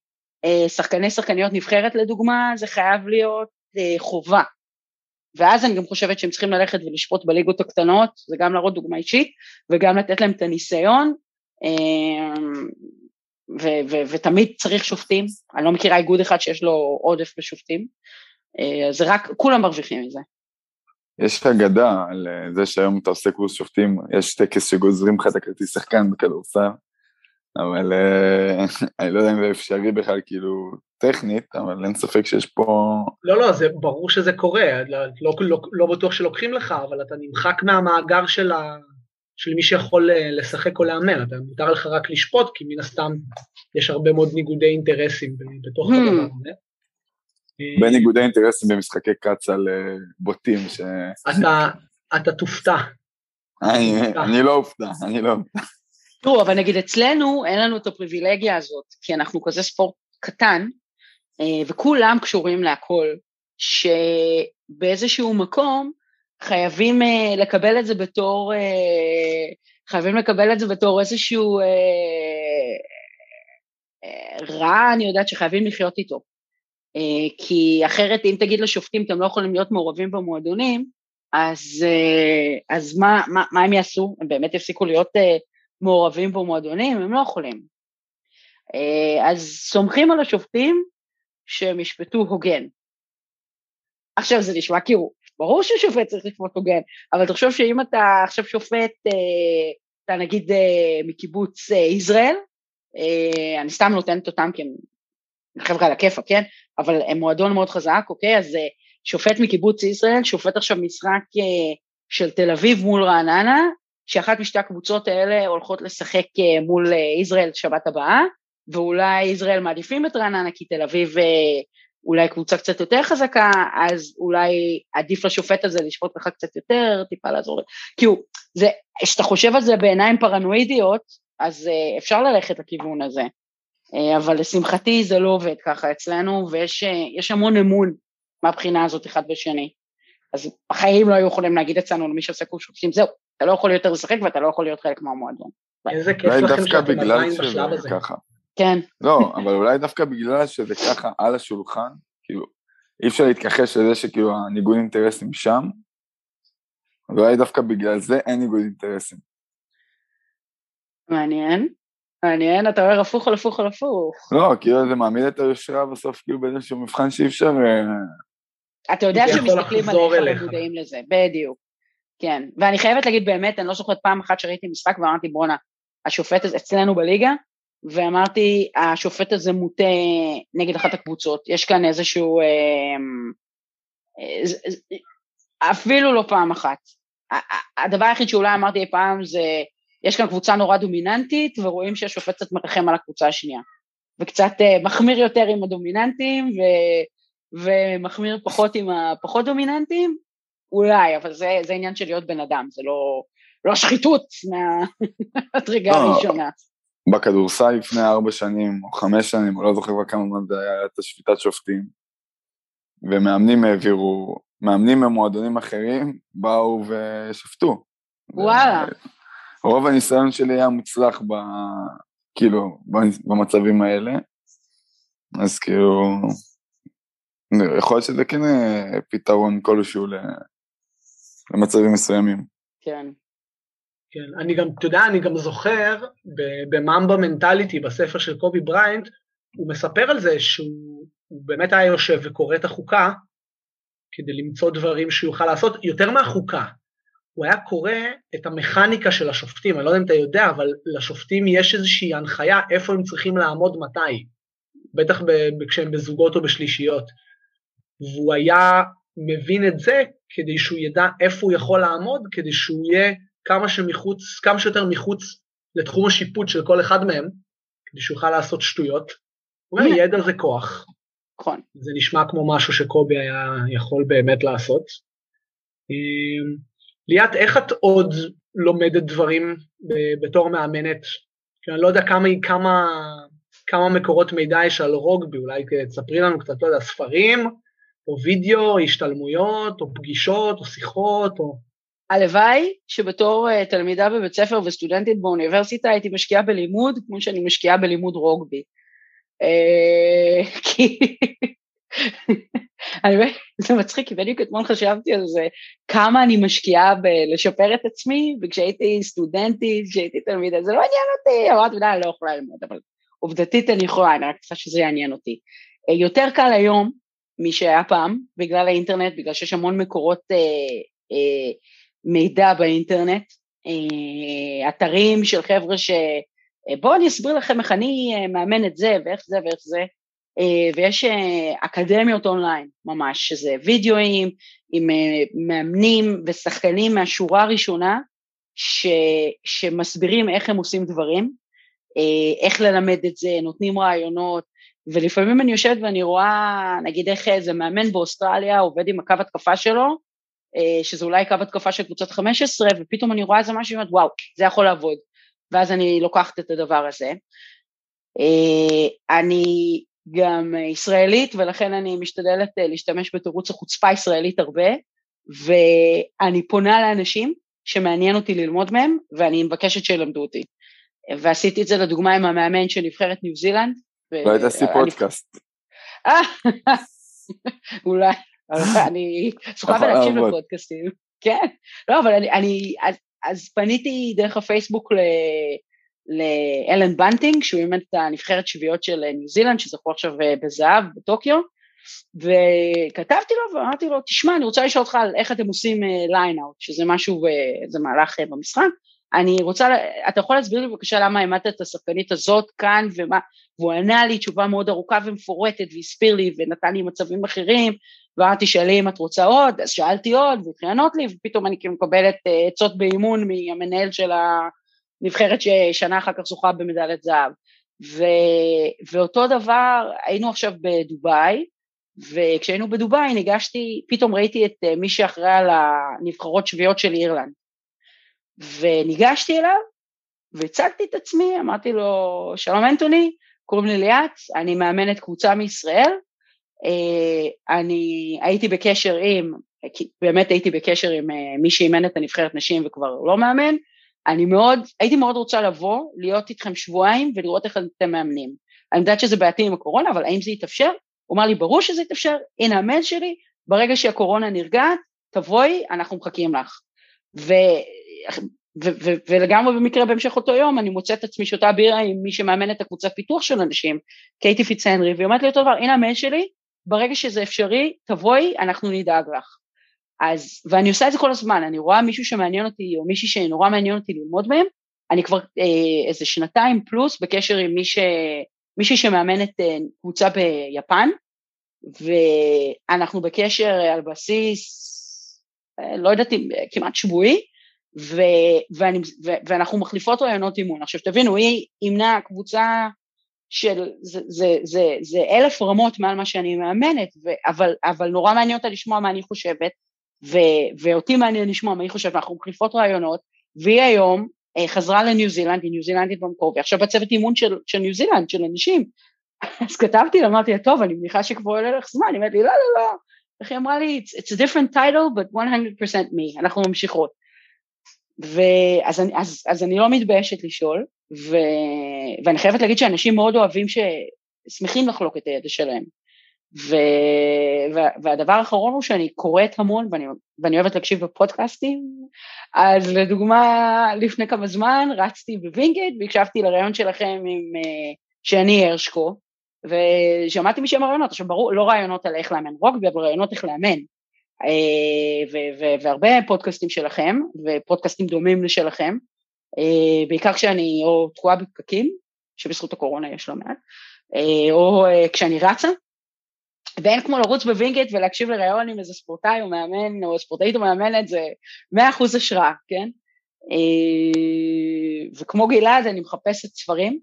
אה, שחקני שחקניות נבחרת לדוגמה, זה חייב להיות אה, חובה. ואז אני גם חושבת שהם צריכים ללכת ולשפוט בליגות הקטנות, זה גם להראות דוגמה אישית, וגם לתת להם את הניסיון, אמ, ו- ו- ותמיד צריך שופטים, אני לא מכירה איגוד אחד שיש לו עודף בשופטים, אה, זה רק, כולם מרוויחים מזה. יש אגדה על אה, זה שהיום אתה עושה קורס שופטים, יש טקס שגוזרים לך את הכרטיס שחקן בכדורסל, אבל אה, אני לא יודע אם זה אפשרי בכלל, כאילו, טכנית, אבל אין ספק שיש פה... לא, לא, זה ברור שזה קורה, לא, לא, לא, לא בטוח שלוקחים לך, אבל אתה נמחק מהמאגר של, ה, של מי שיכול אה, לשחק או לאמן, אתה מותר לך רק לשפוט, כי מן הסתם יש הרבה מאוד ניגודי אינטרסים בתוך hmm. הדבר הזה. בין ניגודי אינטרסים במשחקי קאץ על אה, בוטים ש... אתה, תופתע. אני, אני לא אופתע, אני לא אופתע. תראו, אבל נגיד אצלנו אין לנו את הפריבילגיה הזאת, כי אנחנו כזה ספורט קטן, אה, וכולם קשורים להכל, שבאיזשהו מקום חייבים אה, לקבל את זה בתור, אה, חייבים לקבל את זה בתור איזשהו רע, אני יודעת שחייבים לחיות איתו. כי אחרת אם תגיד לשופטים אתם לא יכולים להיות מעורבים במועדונים, אז, אז מה, מה, מה הם יעשו? הם באמת יפסיקו להיות מעורבים במועדונים? הם לא יכולים. אז סומכים על השופטים שהם ישפטו הוגן. עכשיו זה נשמע כאילו, ברור ששופט צריך לשפוט הוגן, אבל תחשוב שאם אתה עכשיו שופט, אה, אתה נגיד אה, מקיבוץ אה, ישראל, אני סתם נותנת אותם כי הם חבר'ה על הכיפה, כן? אבל הם מועדון מאוד חזק, אוקיי? אז שופט מקיבוץ ישראל, שופט עכשיו משחק של תל אביב מול רעננה, שאחת משתי הקבוצות האלה הולכות לשחק מול ישראל שבת הבאה, ואולי ישראל מעדיפים את רעננה כי תל אביב אה, אולי קבוצה קצת יותר חזקה, אז אולי עדיף לשופט הזה לשפוט לך קצת יותר, טיפה לעזור. כאילו, כשאתה חושב על זה בעיניים פרנואידיות, אז אה, אפשר ללכת לכיוון הזה. אה, אבל לשמחתי זה לא עובד ככה אצלנו, ויש המון אמון מהבחינה הזאת אחד בשני. אז בחיים לא היו יכולים להגיד אצלנו למי שעושה קורס שופטים, זהו, אתה לא יכול יותר לשחק ואתה לא יכול להיות חלק מהמועדון. איזה כיף לכם שאתם עדיין בשלב הזה. ככה. כן. לא, אבל אולי דווקא בגלל שזה ככה על השולחן, כאילו, אי אפשר להתכחש לזה שכאילו הניגוד אינטרסים שם, ואולי דווקא בגלל זה אין ניגוד אינטרסים. מעניין, מעניין, אתה אומר הפוך על הפוך על הפוך. לא, כאילו זה מעמיד את היושרה בסוף כאילו באיזשהו מבחן שאי אפשר... אה, אתה יודע שמסתכלים עליך ומודעים לזה, בדיוק. כן, ואני חייבת להגיד באמת, אני לא זוכרת פעם אחת שראיתי משחק ואמרתי בואנה, השופט הזה אצלנו בליגה, ואמרתי, השופט הזה מוטה נגד אחת הקבוצות, יש כאן איזשהו, אה, אפילו לא פעם אחת. הדבר היחיד שאולי אמרתי אי פעם זה, יש כאן קבוצה נורא דומיננטית, ורואים שהשופט קצת מרחם על הקבוצה השנייה. וקצת uh, מחמיר יותר עם הדומיננטים, ו, ומחמיר פחות עם הפחות דומיננטים, אולי, אבל זה, זה עניין של להיות בן אדם, זה לא, לא שחיתות מהדרגה לא, הראשונה. בכדורסל לפני ארבע שנים, או חמש שנים, או לא זוכר כבר כמה זמן זה היה, את השפיטת שופטים, ומאמנים העבירו, מאמנים ממועדונים אחרים באו ושפטו. וואלה. רוב הניסיון שלי היה מוצלח ב... כאילו, במצבים האלה, אז כאילו, יכול להיות שזה כן אה, פתרון כלשהו למצבים מסוימים. כן. כן, אני גם, אתה יודע, אני גם זוכר בממבה מנטליטי, בספר של קובי בריינט, הוא מספר על זה שהוא באמת היה יושב וקורא את החוקה כדי למצוא דברים שהוא יוכל לעשות, יותר מהחוקה. הוא היה קורא את המכניקה של השופטים, אני לא יודע אם אתה יודע, אבל לשופטים יש איזושהי הנחיה איפה הם צריכים לעמוד מתי, בטח כשהם בזוגות או בשלישיות. והוא היה מבין את זה כדי שהוא ידע איפה הוא יכול לעמוד, כדי שהוא יהיה כמה, שמחוץ, כמה שיותר מחוץ לתחום השיפוט של כל אחד מהם, כדי שהוא יוכל לעשות שטויות. הוא אומר, ידע זה כוח. נכון. זה נשמע כמו משהו שקובי היה יכול באמת לעשות. ליאת, איך את עוד לומדת דברים בתור מאמנת? כי אני לא יודע כמה, כמה, כמה מקורות מידע יש על רוגבי, אולי תספרי לנו קצת, לא יודע, ספרים, או וידאו, או השתלמויות, או פגישות, או שיחות, או... הלוואי שבתור uh, תלמידה בבית ספר וסטודנטית באוניברסיטה הייתי משקיעה בלימוד כמו שאני משקיעה בלימוד רוגבי. Uh, כי זה מצחיק, כי בדיוק אתמול חשבתי על זה, כמה אני משקיעה בלשפר את עצמי, וכשהייתי סטודנטית, כשהייתי תלמידה, זה לא עניין אותי, אמרתי, אני לא יכולה ללמוד, אבל עובדתית אני יכולה, אני רק צריכה שזה יעניין אותי. אה, יותר קל היום משהיה פעם, בגלל האינטרנט, בגלל שיש המון מקורות אה, אה, מידע באינטרנט, אה, אתרים של חבר'ה ש... אה, בואו אני אסביר לכם איך אני אה, מאמן את זה ואיך זה ואיך זה, ויש אקדמיות אונליין ממש, שזה וידאוים עם מאמנים ושחקנים מהשורה הראשונה ש, שמסבירים איך הם עושים דברים, איך ללמד את זה, נותנים רעיונות, ולפעמים אני יושבת ואני רואה, נגיד איך איזה מאמן באוסטרליה עובד עם הקו התקפה שלו, אה, שזה אולי קו התקפה של קבוצת 15, ופתאום אני רואה איזה משהו, ואומרת, וואו, זה יכול לעבוד. ואז אני לוקחת את הדבר הזה. אה, אני גם ישראלית, ולכן אני משתדלת אה, להשתמש בתירוץ החוצפה הישראלית הרבה, ואני פונה לאנשים שמעניין אותי ללמוד מהם, ואני מבקשת שילמדו אותי. ועשיתי את זה לדוגמה עם המאמן של נבחרת ניו זילנד. לא היית צריכה פודקאסט. אולי. אני צריכה להקשיב לפודקאסטים, כן, לא, אבל אני, אני אז, אז פניתי דרך הפייסבוק ל... לאלן בנטינג, שהוא אימן את הנבחרת שביעיות של ניו זילנד, שזכו עכשיו אה, בזהב בטוקיו, וכתבתי לו ואמרתי לו, תשמע, אני רוצה לשאול אותך על איך אתם עושים line-out, אה, שזה משהו, זה מהלך אה, במשחק, אני רוצה, אתה יכול להסביר לי בבקשה למה העמדת את השחקנית הזאת כאן ומה, והוא ענה לי תשובה מאוד ארוכה ומפורטת והסביר לי ונתן לי מצבים אחרים. ואמרתי שאלי אם את רוצה עוד, אז שאלתי עוד והוא התחיל לענות לי ופתאום אני מקבלת אה, עצות באימון מהמנהל של הנבחרת ששנה אחר כך זוכה במדליית זהב. ו, ואותו דבר, היינו עכשיו בדובאי, וכשהיינו בדובאי ניגשתי, פתאום ראיתי את אה, מי שאחראי על הנבחרות שביעיות של אירלנד. וניגשתי אליו והצגתי את עצמי, אמרתי לו, שלום אנטוני, קוראים לי ליאת, אני מאמנת קבוצה מישראל, אה, אני הייתי בקשר עם, באמת הייתי בקשר עם אה, מי שאימן את הנבחרת נשים וכבר לא מאמן, אני מאוד, הייתי מאוד רוצה לבוא, להיות איתכם שבועיים ולראות איך אתם מאמנים. אני יודעת שזה בעייתי עם הקורונה, אבל האם זה יתאפשר? הוא אמר לי, ברור שזה יתאפשר, הנה המייל שלי, ברגע שהקורונה נרגעת, תבואי, אנחנו מחכים לך. ו... ו- ו- ולגמרי במקרה בהמשך אותו יום אני מוצאת עצמי שותה בירה עם מי שמאמן את הקבוצת פיתוח של אנשים, קייטי פיצנרי, והיא אומרת לי אותו דבר, הנה המייל שלי, ברגע שזה אפשרי, תבואי, אנחנו נדאג לך. אז, ואני עושה את זה כל הזמן, אני רואה מישהו שמעניין אותי, או מישהי שנורא מעניין אותי ללמוד מהם, אני כבר אה, איזה שנתיים פלוס בקשר עם מישהי שמאמנת אה, קבוצה ביפן, ואנחנו בקשר על בסיס, לא יודעת אם כמעט שבועי, ו, ואני, ו, ואנחנו מחליפות רעיונות אימון. עכשיו תבינו, היא אימנה קבוצה של, זה, זה, זה, זה אלף רמות מעל מה שאני מאמנת, ו, אבל, אבל נורא מעניין אותה לשמוע מה אני חושבת, ו, ואותי מעניין לשמוע מה היא חושבת, אנחנו מחליפות רעיונות, והיא היום אה, חזרה לניו זילנד, היא ניו זילנדית במקור, ועכשיו בצוות אימון של, של ניו זילנד, של אנשים. אז כתבתי לה, אמרתי לה, טוב, אני מניחה שכבר עולה לך זמן, היא אמרת לי, לא, לא, לא. איך היא אמרה לי, it's, it's a different title, but 100% me, אנחנו ממשיכות. ואז אני, אז, אז אני לא מתביישת לשאול, ו, ואני חייבת להגיד שאנשים מאוד אוהבים, ששמחים לחלוק את הידע שלהם. ו, והדבר האחרון הוא שאני קוראת המון ואני, ואני אוהבת להקשיב בפודקאסטים, אז לדוגמה לפני כמה זמן רצתי בווינגייט והקשבתי לראיון שלכם עם אה, שני הרשקו ושמעתי משם רעיונות, עכשיו ברור, לא רעיונות על איך לאמן רוגבי, אבל רעיונות איך לאמן. אה, והרבה פודקאסטים שלכם, ופודקאסטים דומים לשלכם, אה, בעיקר כשאני או תקועה בפקקים, שבזכות הקורונה יש לא מעט, או כשאני רצה, ואין כמו לרוץ בווינגייט ולהקשיב לראיון עם איזה ספורטאי או מאמן או ספורטאית או מאמנת זה מאה אחוז השראה, כן? אה, וכמו גלעד אני מחפשת ספרים,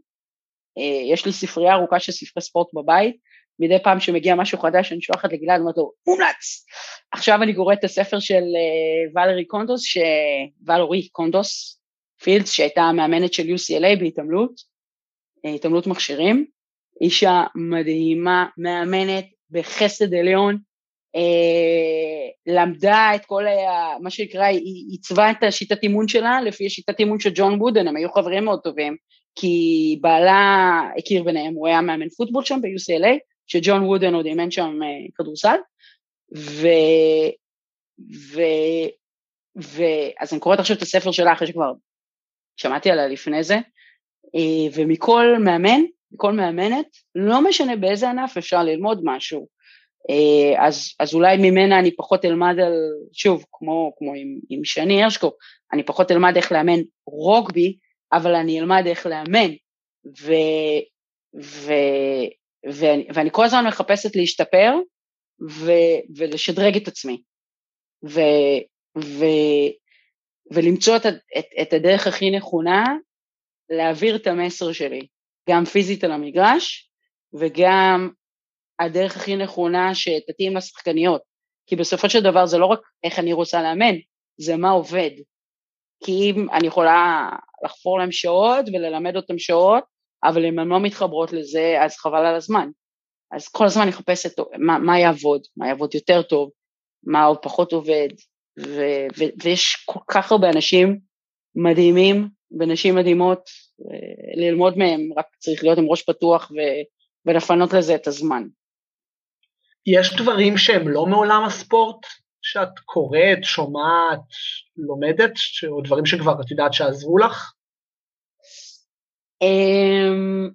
אה, יש לי ספרייה ארוכה של ספרי ספורט בבית, מדי פעם שמגיע משהו חדש אני שולחת לגלעד, אומרת לו, מומלץ! עכשיו אני קוראת את הספר של אה, ולרי קונדוס, ש... ולרי קונדוס פילדס, שהייתה מאמנת של UCLA בהתעמלות, התעמלות מכשירים, אישה מדהימה, מאמנת, בחסד עליון, אה, למדה את כל ה... מה שנקרא, היא עיצבה את השיטת אימון שלה לפי השיטת אימון של ג'ון וודן, הם היו חברים מאוד טובים, כי בעלה הכיר ביניהם, הוא היה מאמן פוטבול שם ב-UCLA, שג'ון וודן עוד אימן שם אה, כדורסל, ו... ו... ו... אז אני קוראת עכשיו את הספר שלה אחרי שכבר שמעתי עליה לפני זה, אה, ומכל מאמן מכל מאמנת, לא משנה באיזה ענף אפשר ללמוד משהו. אה, אז, אז אולי ממנה אני פחות אלמד על, שוב, כמו, כמו עם, עם שני הרשקו, אני פחות אלמד איך לאמן רוגבי, אבל אני אלמד איך לאמן. ו, ו, ו, ואני כל הזמן מחפשת להשתפר ו, ולשדרג את עצמי. ו, ו, ולמצוא את, את, את הדרך הכי נכונה להעביר את המסר שלי. גם פיזית על המגרש, וגם הדרך הכי נכונה שתתאים לשחקניות. כי בסופו של דבר זה לא רק איך אני רוצה לאמן, זה מה עובד. כי אם אני יכולה לחפור להם שעות וללמד אותם שעות, אבל אם הן לא מתחברות לזה, אז חבל על הזמן. אז כל הזמן אני מחפשת מה, מה יעבוד, מה יעבוד יותר טוב, מה עוד פחות עובד, ו- ו- ויש כל כך הרבה אנשים מדהימים ונשים מדהימות ללמוד מהם, רק צריך להיות עם ראש פתוח ו, ולפנות לזה את הזמן. יש דברים שהם לא מעולם הספורט, שאת קוראת, שומעת, לומדת, או דברים שכבר את יודעת שעזרו לך? Um,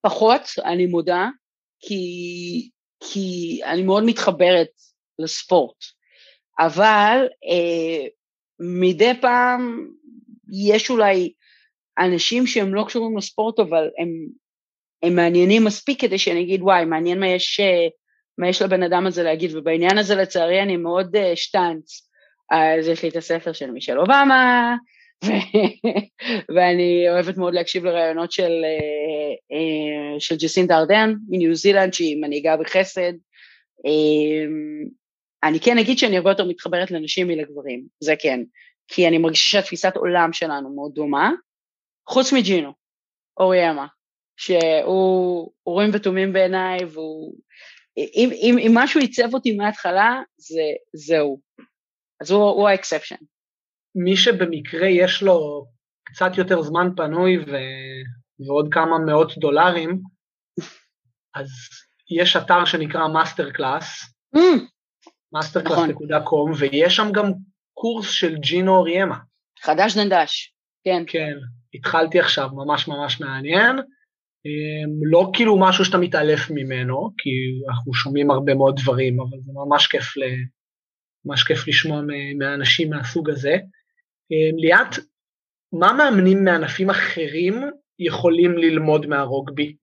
פחות, אני מודה, כי, כי אני מאוד מתחברת לספורט, אבל uh, מדי פעם יש אולי אנשים שהם לא קשורים לספורט, אבל הם, הם מעניינים מספיק כדי שאני אגיד, וואי, מעניין מה יש, מה יש לבן אדם הזה להגיד, ובעניין הזה לצערי אני מאוד uh, שטאנץ. אז יש לי את הספר של מישל אובמה, ואני אוהבת מאוד להקשיב לרעיונות של, uh, של ג'סינדה ארדן מניו זילנד, שהיא מנהיגה בחסד. אני כן אגיד שאני הרבה יותר מתחברת לנשים מלגברים, זה כן, כי אני מרגישה שהתפיסת עולם שלנו מאוד דומה, חוץ מג'ינו, אוריאמה, שהוא אורים ותומים בעיניי, והוא... אם, אם, אם משהו עיצב אותי מההתחלה, זה, זהו. אז הוא, הוא האקספשן. מי שבמקרה יש לו קצת יותר זמן פנוי ו... ועוד כמה מאות דולרים, אז יש אתר שנקרא MasterClass, mm. masterclass.com, ויש שם גם קורס של ג'ינו אוריאמה. חדש דנדש, כן. כן, התחלתי עכשיו, ממש ממש מעניין. אמ, לא כאילו משהו שאתה מתעלף ממנו, כי אנחנו שומעים הרבה מאוד דברים, אבל זה ממש כיף, ל... ממש כיף לשמוע מאנשים מהסוג הזה. אמ, ליאת, מה מאמנים מענפים אחרים יכולים ללמוד מהרוגבי?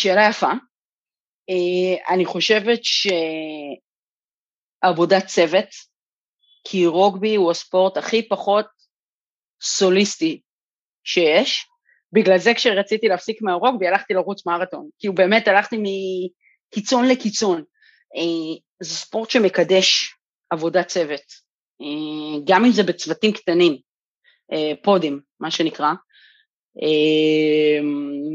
שאלה יפה. אני חושבת שעבודת צוות, כי רוגבי הוא הספורט הכי פחות סוליסטי שיש. בגלל זה כשרציתי להפסיק מהרוגבי הלכתי לרוץ מרתון, כי הוא באמת הלכתי מקיצון לקיצון. זה ספורט שמקדש עבודת צוות, גם אם זה בצוותים קטנים, פודים, מה שנקרא,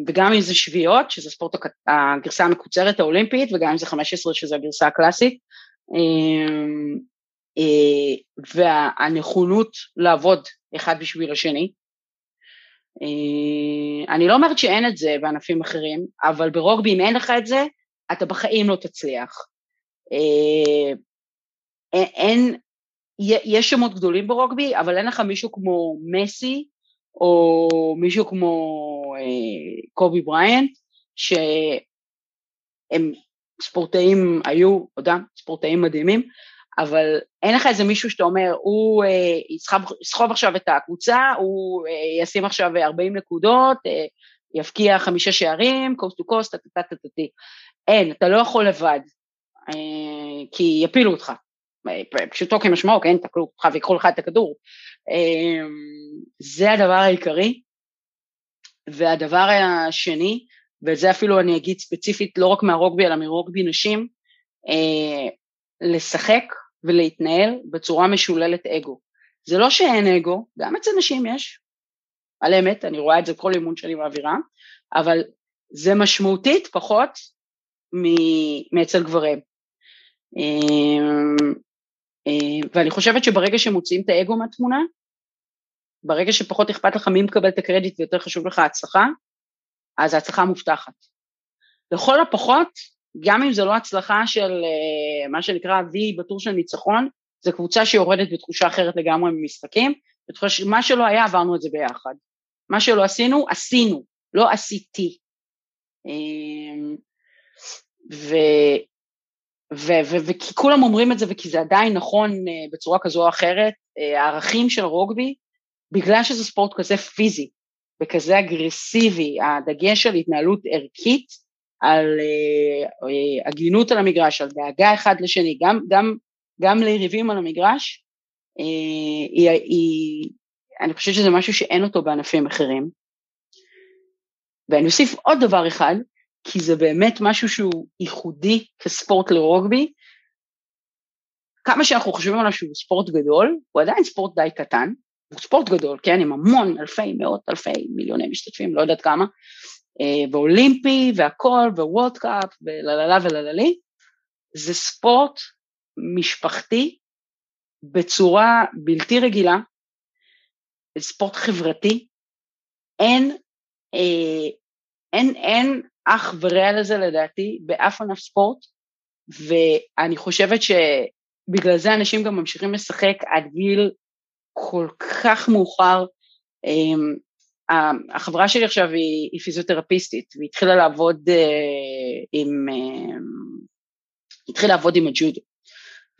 וגם אם זה שביעות, שזה ספורט הגרסה המקוצרת האולימפית, וגם אם זה 15 שזה הגרסה הקלאסית, והנכונות לעבוד אחד בשביל השני. אני לא אומרת שאין את זה בענפים אחרים, אבל ברוגבי אם אין לך את זה, אתה בחיים לא תצליח. אין, יש שמות גדולים ברוגבי, אבל אין לך מישהו כמו מסי, או מישהו כמו אה, קובי בריינט, שהם ספורטאים, היו, עודם, ספורטאים מדהימים, אבל אין לך איזה מישהו שאתה אומר, הוא אה, יסחוב עכשיו את הקבוצה, הוא אה, ישים עכשיו 40 נקודות, אה, יפקיע חמישה שערים, קוסט טו קוסט, טטטטטטי. אין, אתה לא יכול לבד, אה, כי יפילו אותך. פשוטו כמשמעו, כן, תקלו אותך ויקחו לך את הכדור. אמ, זה הדבר העיקרי. והדבר השני, וזה אפילו אני אגיד ספציפית לא רק מהרוגבי אלא מרוגבי נשים, אה, לשחק ולהתנהל בצורה משוללת אגו. זה לא שאין אגו, גם אצל נשים יש, על אמת, אני רואה את זה כל אימון שאני מעבירה, אבל זה משמעותית פחות מאצל גברים. אה, ואני חושבת שברגע שמוציאים את האגו מהתמונה, ברגע שפחות אכפת לך מי מקבל את הקרדיט ויותר חשוב לך ההצלחה, אז ההצלחה מובטחת. לכל הפחות, גם אם זה לא הצלחה של uh, מה שנקרא וי בטור של ניצחון, זו קבוצה שיורדת בתחושה אחרת לגמרי ממשחקים, בתחושה, מה שלא היה עברנו את זה ביחד. מה שלא עשינו, עשינו, לא עשיתי. Um, ו, וכי כולם אומרים את זה וכי זה עדיין נכון uh, בצורה כזו או אחרת, uh, הערכים של רוגבי, בגלל שזה ספורט כזה פיזי וכזה אגרסיבי, הדגש על התנהלות ערכית, על uh, uh, הגינות על המגרש, על דאגה אחד לשני, גם, גם, גם ליריבים על המגרש, uh, היא, היא, אני חושבת שזה משהו שאין אותו בענפים אחרים. ואני אוסיף עוד דבר אחד, כי זה באמת משהו שהוא ייחודי כספורט לרוגבי. כמה שאנחנו חושבים עליו שהוא ספורט גדול, הוא עדיין ספורט די קטן, הוא ספורט גדול, כן, עם המון אלפי, מאות אלפי, מיליוני משתתפים, לא יודעת כמה, אה, ואולימפי והכל, ווולד קאפ, ולללה ולללי, זה ספורט משפחתי בצורה בלתי רגילה, ספורט חברתי, אין, אה, אין, אין אח ורע לזה לדעתי באף ענף ספורט, ואני חושבת שבגלל זה אנשים גם ממשיכים לשחק עד גיל כל כך מאוחר. אמ, החברה שלי עכשיו היא, היא פיזיותרפיסטית, והיא התחילה לעבוד אה, עם, אה, התחילה לעבוד עם הג'ודו,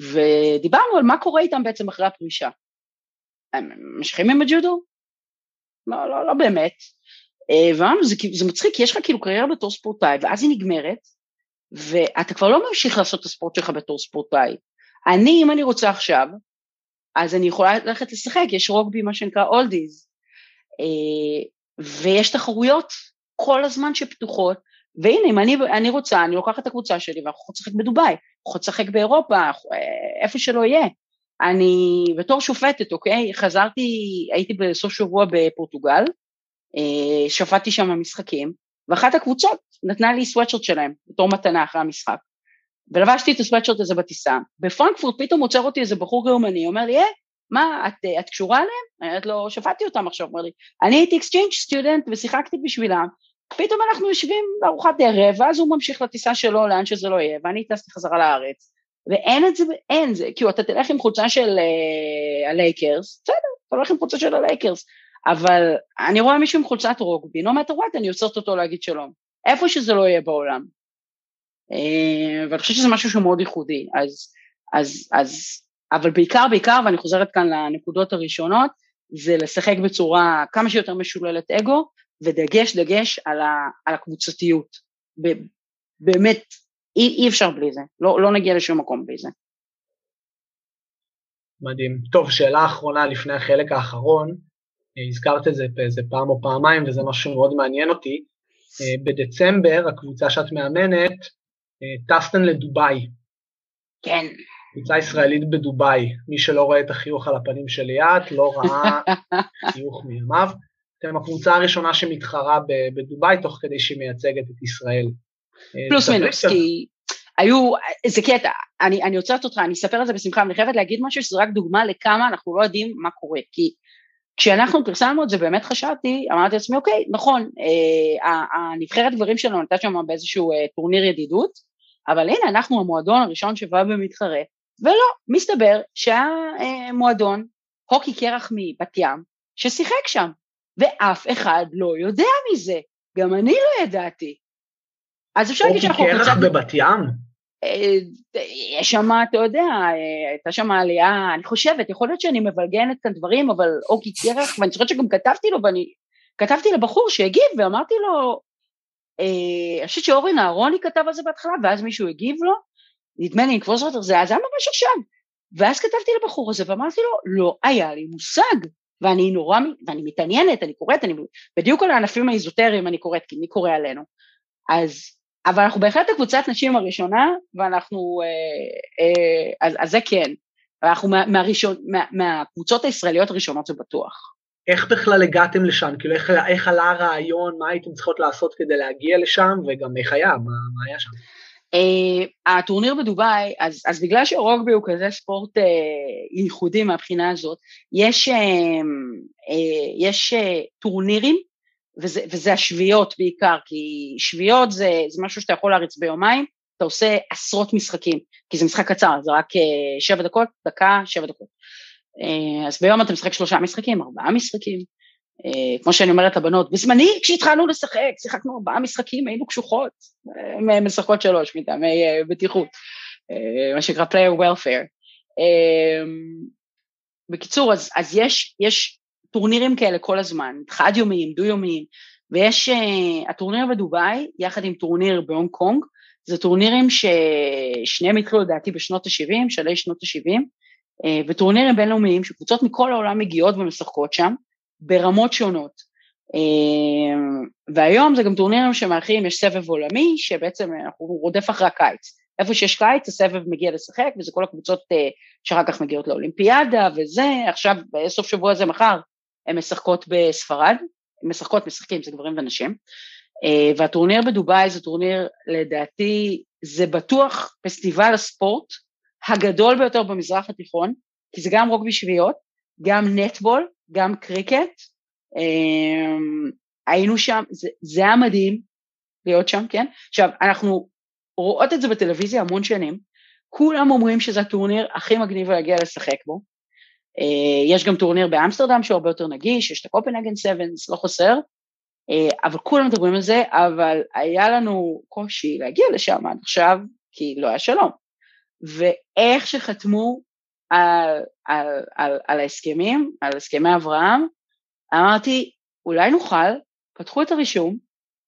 ודיברנו על מה קורה איתם בעצם אחרי הפרישה. הם ממשיכים עם הג'ודו? לא, לא, לא באמת. אה, ואמרנו, זה, זה מצחיק, כי יש לך כאילו קריירה בתור ספורטאי, ואז היא נגמרת, ואתה כבר לא ממשיך לעשות את הספורט שלך בתור ספורטאי. אני, אם אני רוצה עכשיו, אז אני יכולה ללכת לשחק, יש רוגבי, מה שנקרא אולדיז, אה, ויש תחרויות כל הזמן שפתוחות, והנה, אם אני, אני רוצה, אני לוקחת את הקבוצה שלי ואנחנו יכולים לשחק בדובאי, יכולים לשחק באירופה, אה, איפה שלא יהיה. אני בתור שופטת, אוקיי? חזרתי, הייתי בסוף שבוע בפורטוגל, שפטתי שם משחקים, ואחת הקבוצות נתנה לי סוואטשרט שלהם בתור מתנה אחרי המשחק. ולבשתי את הסוואטשרט הזה בטיסה, בפרנקפורט פתאום עוצר אותי איזה בחור גרמני, אומר לי, אה, מה, את, את קשורה אליהם? אני אומרת לו, שפטתי אותם עכשיו, אומר לי, אני הייתי exchange student ושיחקתי בשבילם, פתאום אנחנו יושבים בארוחת ערב, ואז הוא ממשיך לטיסה שלו לאן שזה לא יהיה, ואני טסתי חזרה לארץ, ואין את זה, אין זה, כאילו אתה תלך עם חולצה של uh, הלייקרס, בסדר, אתה הולך עם חולצה של הלייקרס, אבל אני רואה מישהו עם חולצת רוגבי, no matter what, אני עוצרת אותו להגיד שלום, איפה שזה לא יהיה בעולם. אה, ואני חושבת שזה משהו שהוא מאוד ייחודי, אז, אז, אז, אבל בעיקר, בעיקר, ואני חוזרת כאן לנקודות הראשונות, זה לשחק בצורה כמה שיותר משוללת אגו, ודגש, דגש על, ה, על הקבוצתיות. באמת, אי, אי אפשר בלי זה, לא, לא נגיע לשום מקום בלי זה. מדהים. טוב, שאלה אחרונה לפני החלק האחרון, הזכרת את זה באיזה פעם או פעמיים וזה משהו שמאוד מעניין אותי. בדצמבר, הקבוצה שאת מאמנת, טסטן לדובאי. כן. קבוצה ישראלית בדובאי, מי שלא רואה את החיוך על הפנים של ליאת, לא ראה חיוך מימיו. אתם הקבוצה הראשונה שמתחרה בדובאי תוך כדי שהיא מייצגת את ישראל. פלוס מינוס, כי היו, זה קטע, אני, אני עוצרת אותך, אני אספר על זה בשמחה, אני חייבת להגיד משהו שזו רק דוגמה לכמה אנחנו לא יודעים מה קורה, כי כשאנחנו פרסמנו את זה באמת חשבתי, אמרתי לעצמי אוקיי, נכון, אה, הנבחרת גברים שלנו נתת שם באיזשהו אה, טורניר ידידות, אבל הנה אנחנו המועדון הראשון שבא במתחרה, ולא, מסתבר שהמועדון, אה, הוקי קרח מבת ים, ששיחק שם, ואף אחד לא יודע מזה, גם אני לא ידעתי. אז אפשר להגיד שאנחנו... הוקי קרח בבת ים? אה, יש שם, אתה יודע, אה, הייתה שם עלייה, אני חושבת, יכול להיות שאני מבלגנת כאן דברים, אבל אוקי קרח, ואני חושבת שגם כתבתי לו, ואני כתבתי לבחור שהגיב, ואמרתי לו, אה, אני חושבת שאורן אהרוני כתב על זה בהתחלה, ואז מישהו הגיב לו, נדמה לי, לקבוץ אותו, זה היה ממש עכשיו. ואז כתבתי לבחור הזה, ואמרתי לו, לא היה לי מושג, ואני נורא, ואני מתעניינת, אני קוראת, אני בדיוק על הענפים האיזוטריים אני קוראת, כי מי קורא עלינו. אז אבל אנחנו בהחלט הקבוצת נשים הראשונה, ואנחנו, אה, אה, אז, אז זה כן, אנחנו מה, מהראשון, מה, מהקבוצות הישראליות הראשונות זה בטוח. איך בכלל הגעתם לשם? כאילו איך, איך עלה הרעיון, מה הייתם צריכות לעשות כדי להגיע לשם, וגם איך היה, מה, מה היה שם? Uh, הטורניר בדובאי, אז, אז בגלל שרוגבי הוא כזה ספורט uh, ייחודי מהבחינה הזאת, יש, uh, uh, יש uh, טורנירים וזה, וזה השביעיות בעיקר, כי שביעיות זה, זה משהו שאתה יכול להריץ ביומיים, אתה עושה עשרות משחקים, כי זה משחק קצר, זה רק אה, שבע דקות, דקה, שבע דקות. אה, אז ביום אתה משחק שלושה משחקים, ארבעה משחקים. אה, כמו שאני אומרת לבנות, בזמני כשהתחלנו לשחק, שיחקנו ארבעה משחקים, היינו קשוחות, משחקות שלוש מטעמי בטיחות, מה שנקרא player welfare. בקיצור, אז, אז יש, יש טורנירים כאלה כל הזמן, חד-יומיים, דו-יומיים, ויש, uh, הטורניר בדובאי, יחד עם טורניר בהונג קונג, זה טורנירים ששניהם התחילו לדעתי בשנות ה-70, שלהי שנות ה-70, uh, אה, וטורנירים בינלאומיים שקבוצות מכל העולם מגיעות ומשחקות שם, ברמות שונות. Uh, והיום זה גם טורנירים שמארחים, יש סבב עולמי, שבעצם אנחנו רודף אחרי הקיץ. איפה שיש קיץ הסבב מגיע לשחק, וזה כל הקבוצות שאחר כך מגיעות לאולימפיאדה וזה, עכשיו בסוף שבוע הזה מחר הן משחקות בספרד, משחקות, משחקים, זה גברים ונשים, אה, והטורניר בדובאי זה טורניר, לדעתי, זה בטוח פסטיבל הספורט הגדול ביותר במזרח התיכון, כי זה גם רוגבי שביעיות, גם netball, גם קריקט, אה, היינו שם, זה, זה היה מדהים להיות שם, כן? עכשיו, אנחנו רואות את זה בטלוויזיה המון שנים, כולם אומרים שזה הטורניר הכי מגניב להגיע לשחק בו, יש גם טורניר באמסטרדם שהוא הרבה יותר נגיש, יש את הקופנהגן 7, לא חסר, אה, אבל כולם מדברים על זה, אבל היה לנו קושי להגיע לשם עד עכשיו, כי לא היה שלום. ואיך שחתמו על, על, על, על ההסכמים, על הסכמי אברהם, אמרתי, אולי נוכל, פתחו את הרישום,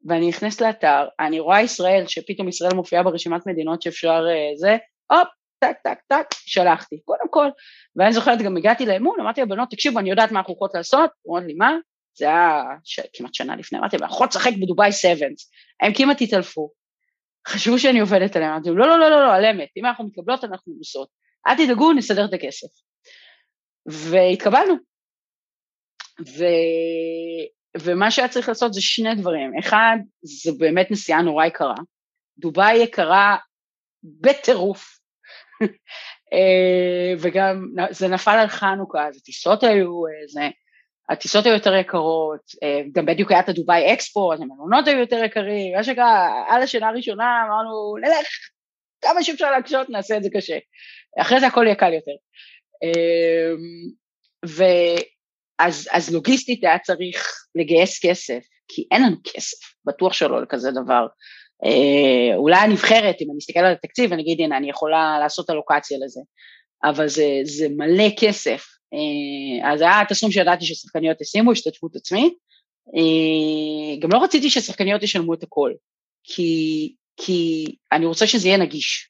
ואני נכנס לאתר, אני רואה ישראל, שפתאום ישראל מופיעה ברשימת מדינות שאפשר uh, זה, הופ, טק, טק, טק, שלחתי, קודם כל. ואני זוכרת, גם הגעתי לאמון, אמרתי לבנות, תקשיבו, אני יודעת מה אנחנו הולכות לעשות, אמרו לי, מה? זה היה ש... כמעט שנה לפני, אמרתי, אנחנו הולכות לשחק בדובאי סבנס. הם כמעט התעלפו. חשבו שאני עובדת עליהם, אמרתי, לא, לא, לא, לא, לא, על אמת, אם אנחנו מתקבלות, אנחנו נוסעות. אל תדאגו, נסדר את הכסף. והתקבלנו. ו... ומה שהיה צריך לעשות זה שני דברים. אחד, זה באמת נסיעה נורא יקרה. דובאי יקרה בטירוף. אה, וגם זה נפל על חנוכה, אז הטיסות היו, אה, זה, הטיסות היו יותר יקרות, אה, גם בדיוק היה את הדובאי אקספו, אז המלונות היו יותר יקרים, מה שנקרא, על השנה הראשונה אמרנו, נלך, כמה שאפשר להקשות, נעשה את זה קשה. אחרי זה הכל יהיה קל יותר. ואז אז לוגיסטית היה צריך לגייס כסף, כי אין לנו כסף, בטוח שלא לכזה דבר. אה, אולי הנבחרת, אם אני אסתכל על התקציב, אני אגיד, הנה, אני יכולה לעשות אלוקציה לזה, אבל זה, זה מלא כסף. אה, אז היה הסכום שידעתי ששחקניות ישימו, השתתפות עצמית. אה, גם לא רציתי ששחקניות ישלמו את הכל, כי, כי אני רוצה שזה יהיה נגיש.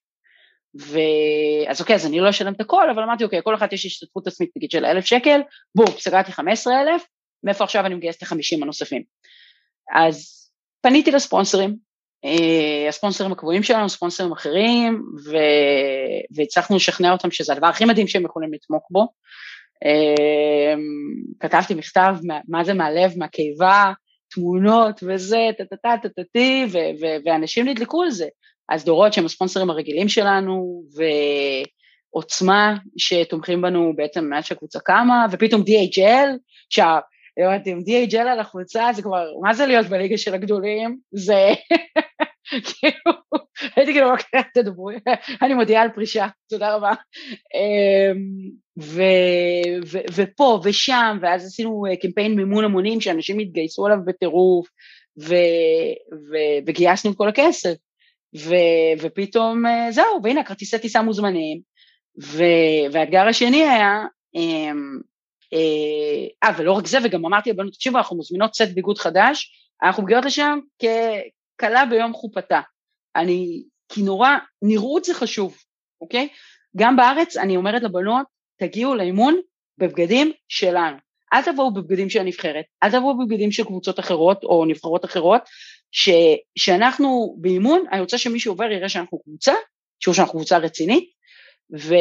ואז אוקיי, אז אני לא אשלם את הכל, אבל אמרתי, אוקיי, כל אחת יש השתתפות עצמית נגיד של אלף שקל, בום, סגרתי חמש עשרה אלף, מאיפה עכשיו אני מגייס את החמישים הנוספים? אז פניתי לספונסרים, הספונסרים הקבועים שלנו, ספונסרים אחרים, ו... והצלחנו לשכנע אותם שזה הדבר הכי מדהים שהם יכולים לתמוך בו. אה, כתבתי מכתב, מה זה מהלב, מהקיבה, תמונות וזה, טה-טה-טה-טה-טי, ואנשים נדלקו על זה. אז דורות שהם הספונסרים הרגילים שלנו, ועוצמה שתומכים בנו בעצם מאז שהקבוצה קמה, ופתאום DHL, שה... עם DHL על החולצה זה כבר, מה זה להיות בליגה של הגדולים? זה כאילו, הייתי כאילו, אוקיי, תדברו, אני מודיעה על פרישה, תודה רבה. אמ, ופה ושם, ואז עשינו אה, קמפיין מימון המונים שאנשים התגייסו עליו בטירוף, וגייסנו את כל הכסף. ופתאום אה, זהו, והנה כרטיסי טיסה מוזמנים. והאתגר השני היה, אמ, אה, ולא רק זה, וגם אמרתי לבנות, תקשיבו, אנחנו מזמינות סט ביגוד חדש, אנחנו מגיעות לשם ככלה ביום חופתה. אני, כי נורא, נראות זה חשוב, אוקיי? גם בארץ אני אומרת לבנות, תגיעו לאימון בבגדים שלנו. אל תבואו בבגדים של הנבחרת, אל תבואו בבגדים של קבוצות אחרות או נבחרות אחרות, ש, שאנחנו באימון, אני רוצה שמי שעובר יראה שאנחנו קבוצה, שאנחנו קבוצה רצינית, ו,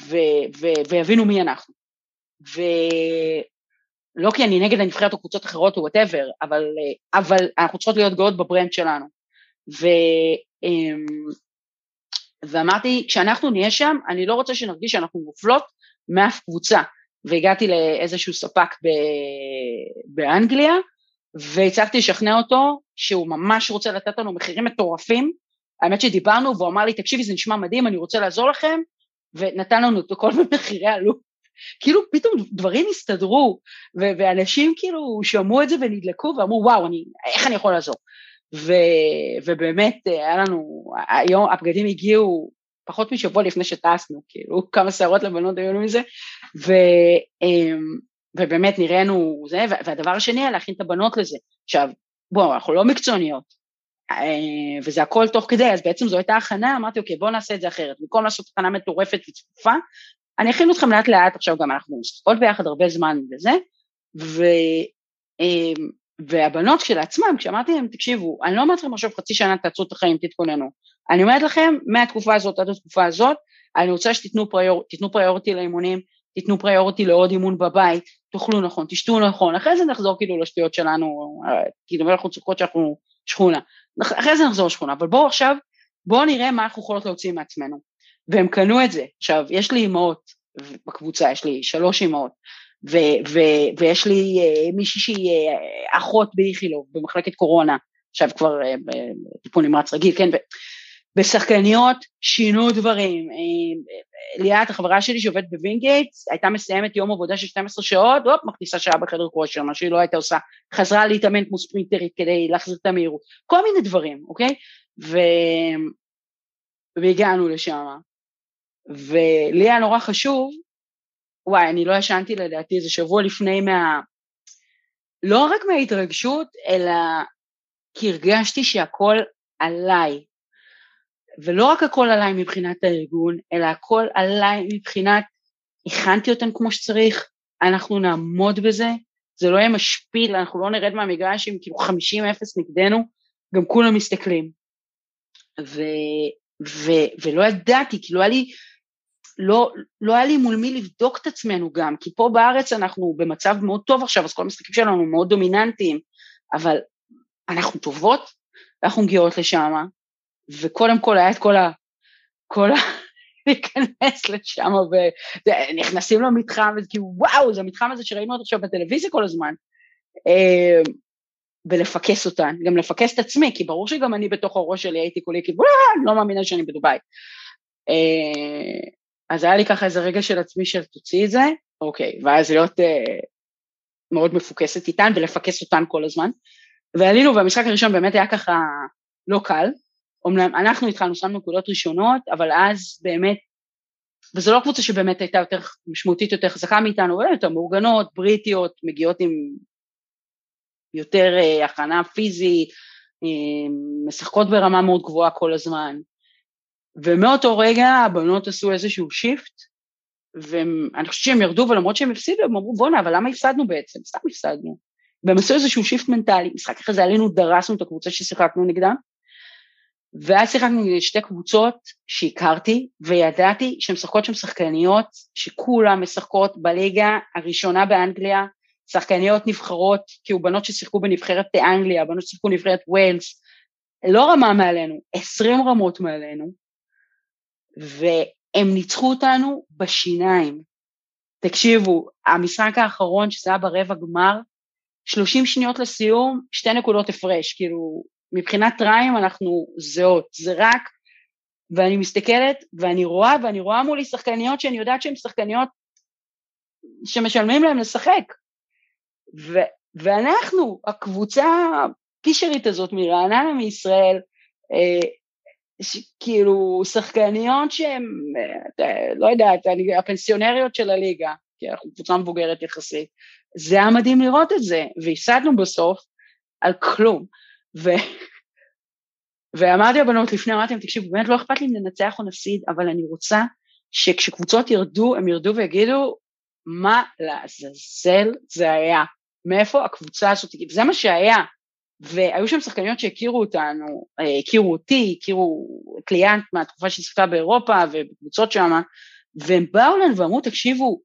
ו, ו, ויבינו מי אנחנו. ולא כי אני נגד הנבחרת או קבוצות אחרות או whatever, אבל, אבל אנחנו צריכות להיות גאות ב brand שלנו. ו, אמ, ואמרתי, כשאנחנו נהיה שם, אני לא רוצה שנרגיש שאנחנו מופלות מאף קבוצה. והגעתי לאיזשהו ספק ב, באנגליה, והצלחתי לשכנע אותו שהוא ממש רוצה לתת לנו מחירים מטורפים. האמת שדיברנו והוא אמר לי, תקשיבי, זה נשמע מדהים, אני רוצה לעזור לכם, ונתן לנו את הכל במחירי עלות כאילו פתאום דברים הסתדרו, ו- ואנשים כאילו שמעו את זה ונדלקו ואמרו וואו, אני, איך אני יכול לעזור? ו- ובאמת היה לנו, היום הבגדים הגיעו פחות משבוע לפני שטסנו, כאילו כמה שערות לבנות היו לנו מזה, ו- אמ, ובאמת נראינו זה, והדבר השני היה להכין את הבנות לזה. עכשיו, בואו, אנחנו לא מקצועניות, אה, וזה הכל תוך כדי, אז בעצם זו הייתה הכנה, אמרתי אוקיי בואו נעשה את זה אחרת, במקום לעשות הכנה מטורפת וצפופה, אני אכין אתכם לאט לאט, עכשיו גם אנחנו משחקות ביחד הרבה זמן וזה, ו, אמ, והבנות כשלעצמם, כשאמרתי להם, תקשיבו, אני לא אומרת לכם עכשיו חצי שנה תעצרו את החיים, תתכוננו. אני אומרת לכם, מהתקופה הזאת עד התקופה הזאת, אני רוצה שתיתנו פריור, פריורטי לאימונים, תיתנו פריורטי לעוד אימון בבית, תאכלו נכון, תשתו נכון, אחרי זה נחזור כאילו לשטויות שלנו, כאילו אנחנו צוחקות שאנחנו שכונה, אחרי זה נחזור לשכונה, אבל בואו עכשיו, בואו נראה מה אנחנו יכולות להוציא מעצמנו. והם קנו את זה. עכשיו, יש לי אימהות בקבוצה, יש לי שלוש אימהות, ו- ו- ויש לי uh, מישהי שהיא uh, אחות באיכילוב, במחלקת קורונה, עכשיו כבר uh, בטיפול נמרץ רגיל, כן, בשחקניות שינו דברים. ליאת, החברה שלי שעובדת בווינגייטס, הייתה מסיימת יום עבודה של 12 שעות, הופ, מכניסה שעה בחדר כושר, מה שהיא לא הייתה עושה, חזרה להתאמן כמו ספרינטרית כדי להחזיר את המהירות, כל מיני דברים, אוקיי? ו... והגענו לשם, ולי היה נורא חשוב, וואי, אני לא ישנתי לדעתי איזה שבוע לפני מה... לא רק מההתרגשות, אלא כי הרגשתי שהכל עליי. ולא רק הכל עליי מבחינת הארגון, אלא הכל עליי מבחינת הכנתי אותם כמו שצריך, אנחנו נעמוד בזה, זה לא יהיה משפיל, אנחנו לא נרד מהמגרש עם כאילו 50-0 נגדנו, גם כולם מסתכלים. ו, ו, ולא ידעתי, כאילו היה לי לא, לא היה לי מול מי לבדוק את עצמנו גם, כי פה בארץ אנחנו במצב מאוד טוב עכשיו, אז כל המשחקים שלנו מאוד דומיננטיים, אבל אנחנו טובות, אנחנו מגיעות לשם, וקודם כל היה את כל ה... כל ה... להיכנס לשם ונכנסים למתחם, וכאילו וואו, זה המתחם הזה שראינו אותו עכשיו בטלוויזיה כל הזמן. אה, ולפקס אותן, גם לפקס את עצמי, כי ברור שגם אני בתוך הראש שלי הייתי כולי כאילו, אני לא מאמינה שאני בדובאי. אה, אז היה לי ככה איזה רגע של עצמי של תוציא את זה, אוקיי, ואז להיות אה, מאוד מפוקסת איתן ולפקס אותן כל הזמן. ועלינו והמשחק הראשון באמת היה ככה לא קל, אומנם אנחנו התחלנו, שמנו נקודות ראשונות, אבל אז באמת, וזו לא קבוצה שבאמת הייתה יותר משמעותית יותר חזקה מאיתנו, אבל יותר מאורגנות, בריטיות, מגיעות עם יותר אה, הכנה פיזית, משחקות ברמה מאוד גבוהה כל הזמן. ומאותו רגע הבנות עשו איזשהו shift, ואני חושבת שהם ירדו, ולמרות שהם הפסידו, הם אמרו, בואנה, אבל למה הפסדנו בעצם? סתם הפסדנו. והם עשו איזשהו shift מנטלי, משחק אחרי זה עלינו, דרסנו את הקבוצה ששיחקנו נגדה, ואז שיחקנו נגד שתי קבוצות שהכרתי, וידעתי שהן משחקות שם שחקניות, שכולן משחקות בליגה הראשונה באנגליה, שחקניות נבחרות, כאילו בנות ששיחקו בנבחרת אנגליה, בנות ששיחקו בנבחרת ווילס, לא רמה מעלינו, עשרים רמות מעלינו, והם ניצחו אותנו בשיניים. תקשיבו, המשחק האחרון שזה היה ברבע גמר, 30 שניות לסיום, שתי נקודות הפרש, כאילו מבחינת טריים אנחנו זהות, זה רק, ואני מסתכלת ואני רואה, ואני רואה מולי שחקניות שאני יודעת שהן שחקניות שמשלמים להן לשחק. ו, ואנחנו, הקבוצה הפישרית הזאת מרעננה מישראל, אה, כאילו שחקניות שהן, אה, לא יודעת, הפנסיונריות של הליגה, כי אנחנו קבוצה מבוגרת יחסית, זה היה מדהים לראות את זה, והפסדנו בסוף על כלום. ו... ואמרתי לבנות לפני, אמרתי להם, תקשיבו, באמת לא אכפת לי אם ננצח או נפסיד, אבל אני רוצה שכשקבוצות ירדו, הם ירדו ויגידו, מה לעזאזל זה היה? מאיפה הקבוצה הזאת, זה מה שהיה. והיו שם שחקניות שהכירו אותנו, אה, הכירו אותי, הכירו קליאנט מהתקופה ששיחקה באירופה ובקבוצות שם, והם באו לנו ואמרו, תקשיבו,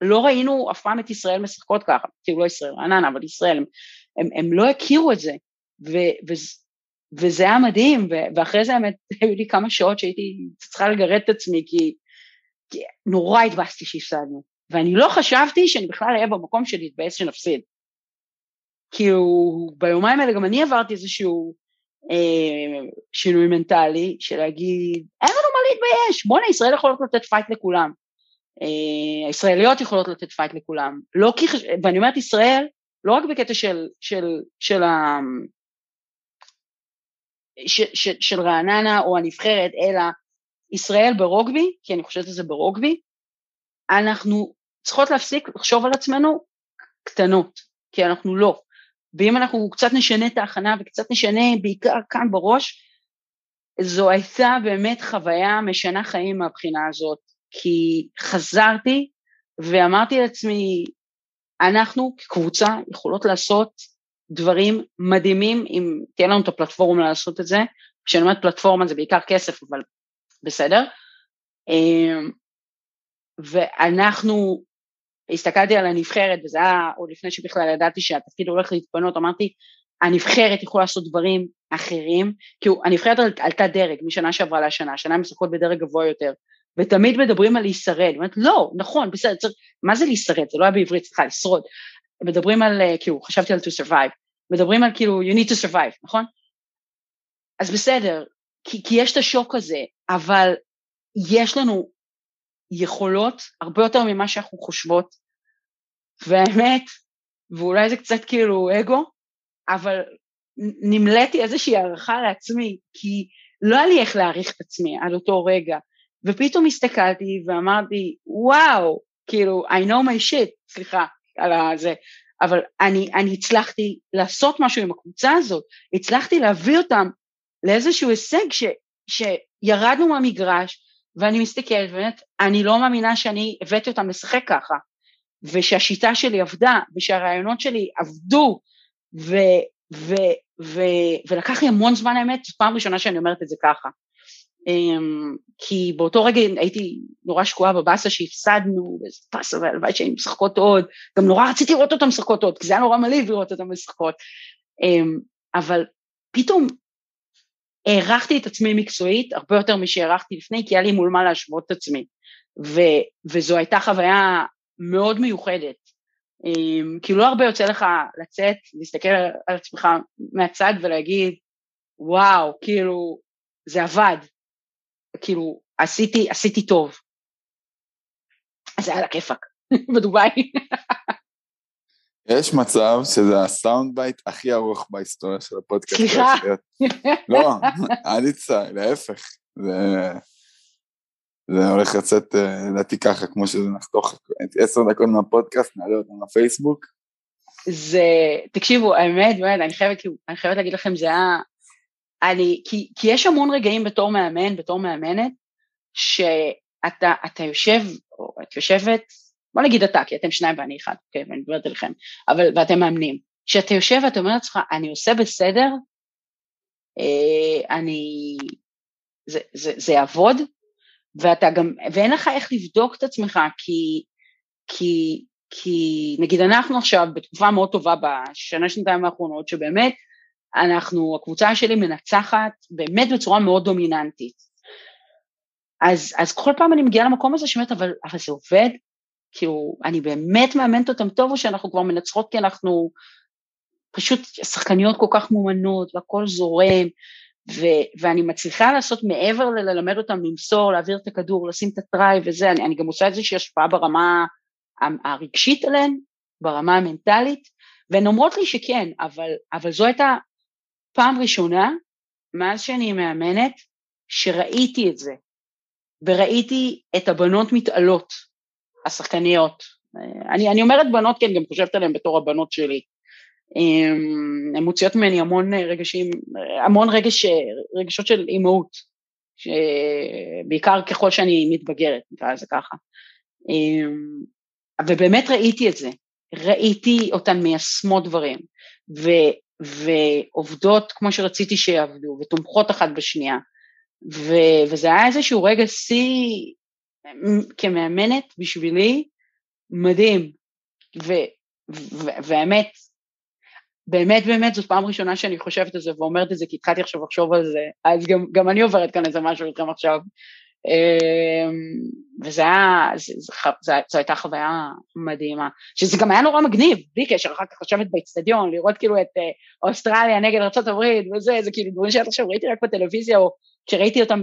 לא ראינו אף פעם את ישראל משחקות ככה, כאילו לא ישראל, רעננה, אבל ישראל, הם, הם, הם לא הכירו את זה, ו, ו, וזה היה מדהים, ו, ואחרי זה האמת, היו לי כמה שעות שהייתי צריכה לגרד את עצמי, כי, כי נורא התבאסתי שהפסדנו, ואני לא חשבתי שאני בכלל אהיה במקום של להתבאס שנפסיד. כאילו, ביומיים האלה גם אני עברתי איזשהו אה, שינוי מנטלי, של להגיד, אין לנו מה להתבייש, בואנה, ישראל יכולות לתת fight לכולם. אה, הישראליות יכולות לתת fight לכולם. לא כי, ואני אומרת ישראל, לא רק בקטע של, של, של, ה, של, של, של רעננה או הנבחרת, אלא ישראל ברוגבי, כי אני חושבת על זה ברוגבי, אנחנו צריכות להפסיק לחשוב על עצמנו קטנות, כי אנחנו לא. ואם אנחנו קצת נשנה את ההכנה וקצת נשנה בעיקר כאן בראש, זו הייתה באמת חוויה משנה חיים מהבחינה הזאת, כי חזרתי ואמרתי לעצמי, אנחנו כקבוצה יכולות לעשות דברים מדהימים אם תהיה לנו את הפלטפורמה לעשות את זה. כשאני אומרת פלטפורמה זה בעיקר כסף, אבל בסדר. אמ, ואנחנו, הסתכלתי על הנבחרת, וזה היה עוד לפני שבכלל ידעתי שהתפקיד הולך להתפנות, אמרתי, הנבחרת יכולה לעשות דברים אחרים, כי הנבחרת עלתה דרג משנה שעברה לשנה, השנה הם משחקות בדרג גבוה יותר, ותמיד מדברים על להישרד, אומרת לא, נכון, בסדר, צריך, מה זה להישרד? זה לא היה בעברית, סליחה, לשרוד. מדברים על, אה, כאילו, חשבתי על to survive, מדברים על כאילו you need to survive, נכון? אז בסדר, כי, כי יש את השוק הזה, אבל יש לנו יכולות הרבה יותר ממה שאנחנו חושבות, והאמת, ואולי זה קצת כאילו אגו, אבל נמלאתי איזושהי הערכה לעצמי, כי לא היה לי איך להעריך את עצמי עד אותו רגע, ופתאום הסתכלתי ואמרתי, וואו, כאילו, I know my shit, סליחה על הזה, אבל אני, אני הצלחתי לעשות משהו עם הקבוצה הזאת, הצלחתי להביא אותם לאיזשהו הישג ש, שירדנו מהמגרש, ואני מסתכלת, באמת, אני לא מאמינה שאני הבאתי אותם לשחק ככה, ושהשיטה שלי עבדה, ושהרעיונות שלי עבדו, ו, ו, ו, ולקח לי המון זמן האמת, זו פעם ראשונה שאני אומרת את זה ככה. Um, כי באותו רגע הייתי נורא שקועה בבאסה שהפסדנו, וזה פאסה והלוואי שהיינו משחקות עוד, גם נורא רציתי לראות אותן משחקות עוד, כי זה היה נורא מלהיב לראות אותן משחקות, um, אבל פתאום הערכתי את עצמי מקצועית הרבה יותר משהערכתי לפני, כי היה לי מול מה להשוות את עצמי, ו, וזו הייתה חוויה מאוד מיוחדת, um, כאילו לא הרבה יוצא לך לצאת, להסתכל על עצמך מהצד ולהגיד, וואו, כאילו, זה עבד, כאילו, עשיתי, עשיתי טוב. זה היה לה כיפאק, בדובאי. יש מצב שזה ה sound bite הכי ארוך בהיסטוריה של הפודקאסט. סליחה. לא, אל תצטער, להפך. זה, זה הולך לצאת, אה, לדעתי ככה, כמו שזה נחתוך עשר דקות מהפודקאסט, נעלה אותם לפייסבוק. זה, תקשיבו, האמת, באמת, אני חייבת, אני חייבת להגיד לכם, זה היה, אני, כי, כי יש המון רגעים בתור מאמן, בתור מאמנת, שאתה אתה יושב, או את יושבת, בוא נגיד אתה, כי אתם שניים ואני אחד, אוקיי, ואני מדברת אליכם, אבל, ואתם מאמנים, כשאתה יושב ואתה אומר לעצמך, אני עושה בסדר, אה, אני, זה, זה, זה יעבוד, ואתה גם, ואין לך איך לבדוק את עצמך, כי, כי, כי נגיד אנחנו עכשיו בתקופה מאוד טובה בשנה שנתיים האחרונות, שבאמת אנחנו, הקבוצה שלי מנצחת באמת בצורה מאוד דומיננטית. אז, אז כל פעם אני מגיעה למקום הזה שאומרת, אבל, אבל זה עובד? כאילו, אני באמת מאמנת אותם טוב, או שאנחנו כבר מנצחות כי אנחנו פשוט שחקניות כל כך מאומנות והכל זורם, ו- ואני מצליחה לעשות מעבר ללמד אותם למסור, להעביר את הכדור, לשים את ה drive וזה, אני, אני גם עושה איזושהי השפעה ברמה הרגשית עליהן, ברמה המנטלית, והן אומרות לי שכן, אבל, אבל זו הייתה פעם ראשונה מאז שאני מאמנת שראיתי את זה, וראיתי את הבנות מתעלות, השחקניות. אני, אני אומרת בנות כי אני גם חושבת עליהן בתור הבנות שלי. הן מוציאות ממני המון רגשים, המון רגש, רגשות של אימהות, בעיקר ככל שאני מתבגרת, נקרא לזה ככה. ובאמת ראיתי את זה, ראיתי אותן מיישמות דברים, ו, ועובדות כמו שרציתי שיעבדו, ותומכות אחת בשנייה, ו, וזה היה איזשהו רגע שיא כמאמנת בשבילי מדהים, ו, ו, והאמת, באמת באמת זאת פעם ראשונה שאני חושבת על זה ואומרת את זה כי התחלתי עכשיו לחשוב על זה, אז גם, גם אני עוברת כאן איזה משהו איתכם עכשיו, אמ, וזה היה, זו הייתה חוויה מדהימה, שזה גם היה נורא מגניב, בלי קשר, אחר כך לשבת באצטדיון, לראות כאילו את אה, אוסטרליה נגד ארה"ב וזה, זה כאילו דברים שעד עכשיו ראיתי רק בטלוויזיה, או כשראיתי אותם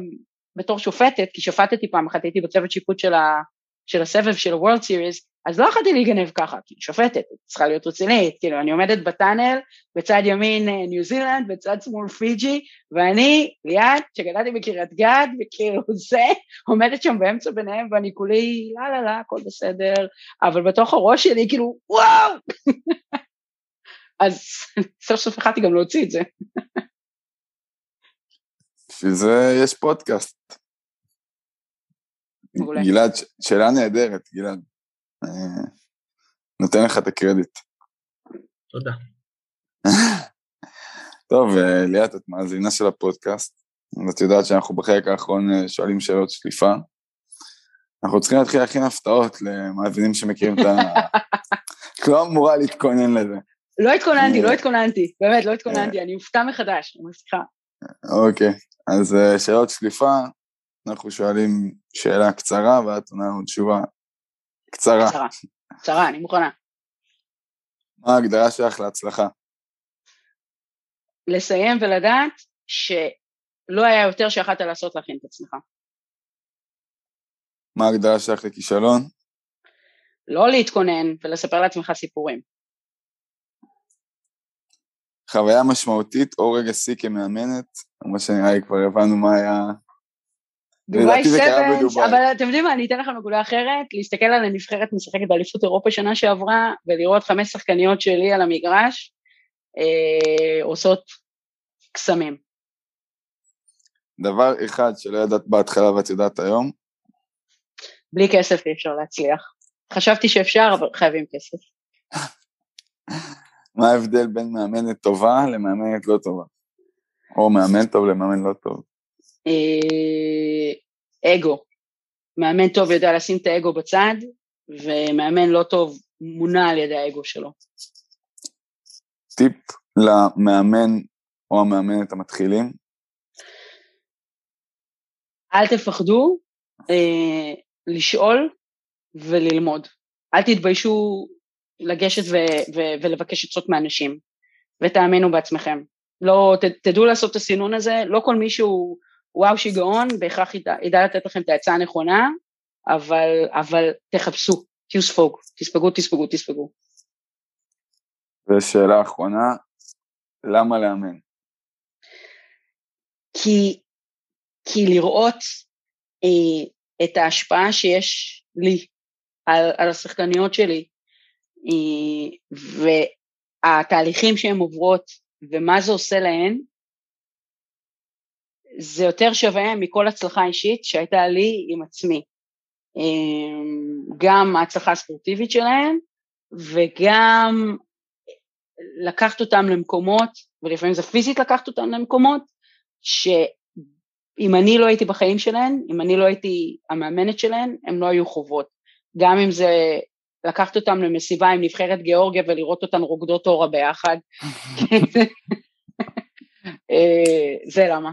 בתור שופטת, כי שופטתי פעם אחת, הייתי בצוות שיפוט של, ה, של הסבב של ה-World Series, אז לא יכולתי להיגנב ככה, כי שופטת, צריכה להיות רצינית, כאילו אני עומדת בטאנל, בצד ימין אה, ניו זילנד, בצד שמאל פיג'י, ואני ליד, שגדלתי בקריית גת, וכאילו זה, עומדת שם באמצע ביניהם, ואני כולי, לא, לא, לא, הכל בסדר, אבל בתוך הראש שלי, כאילו, וואו! אז סוף סוף החלטתי גם להוציא את זה. בשביל זה יש פודקאסט. גלעד, שאלה נהדרת, גלעד. אה, נותן לך את הקרדיט. תודה. טוב, אה, ליאת, את מאזינה של הפודקאסט, ואת יודעת שאנחנו בחלק האחרון אה, שואלים שאלות שליפה. אנחנו צריכים להתחיל להכין הפתעות למאזינים שמכירים את ה... לא אמורה להתכונן לזה. לא התכוננתי, לא התכוננתי, באמת, לא התכוננתי, אני אופתע מחדש, אני מבטיחה. אוקיי, אז שאלות שליפה, אנחנו שואלים שאלה קצרה ואת עונה לנו תשובה קצרה. קצרה, קצרה, אני מוכנה. מה ההגדרה שלך להצלחה? לסיים ולדעת שלא היה יותר שיכולת לעשות להכין את עצמך. מה ההגדרה שלך לכישלון? לא להתכונן ולספר לעצמך סיפורים. חוויה משמעותית או רגע שיא כמאמנת, כמו שנראה לי כבר הבנו מה היה דובאי סבנס, אבל אתם יודעים מה, אני אתן לכם נקודה אחרת, להסתכל על הנבחרת משחקת באליפות אירופה שנה שעברה, ולראות חמש שחקניות שלי על המגרש, אה, עושות קסמים. דבר אחד שלא ידעת בהתחלה ואת יודעת היום? בלי כסף אי אפשר להצליח. חשבתי שאפשר, אבל חייבים כסף. מה ההבדל בין מאמנת טובה למאמנת לא טובה? או מאמן טוב למאמן לא טוב? אה, אגו. מאמן טוב יודע לשים את האגו בצד, ומאמן לא טוב מונע על ידי האגו שלו. טיפ למאמן או המאמנת המתחילים? אל תפחדו אה, לשאול וללמוד. אל תתביישו לגשת ו- ו- ולבקש עצות מאנשים, ותאמינו בעצמכם. לא, ת, תדעו לעשות את הסינון הזה, לא כל מישהו וואו שיגעון בהכרח ידע, ידע לתת לכם את העצה הנכונה, אבל, אבל תחפשו, תהיו ספוג, תספגו, תספגו, תספגו. ושאלה אחרונה, למה לאמן? כי, כי לראות אה, את ההשפעה שיש לי על, על השחקניות שלי, אה, ו, התהליכים שהן עוברות ומה זה עושה להן, זה יותר שווה מכל הצלחה אישית שהייתה לי עם עצמי. אמ, גם ההצלחה הספורטיבית שלהן וגם לקחת אותם למקומות, ולפעמים זה פיזית לקחת אותם למקומות, שאם אני לא הייתי בחיים שלהן, אם אני לא הייתי המאמנת שלהן, הן לא היו חובות. גם אם זה לקחת אותם למסיבה עם נבחרת גיאורגיה ולראות אותן רוקדות אורה ביחד. אה, זה למה.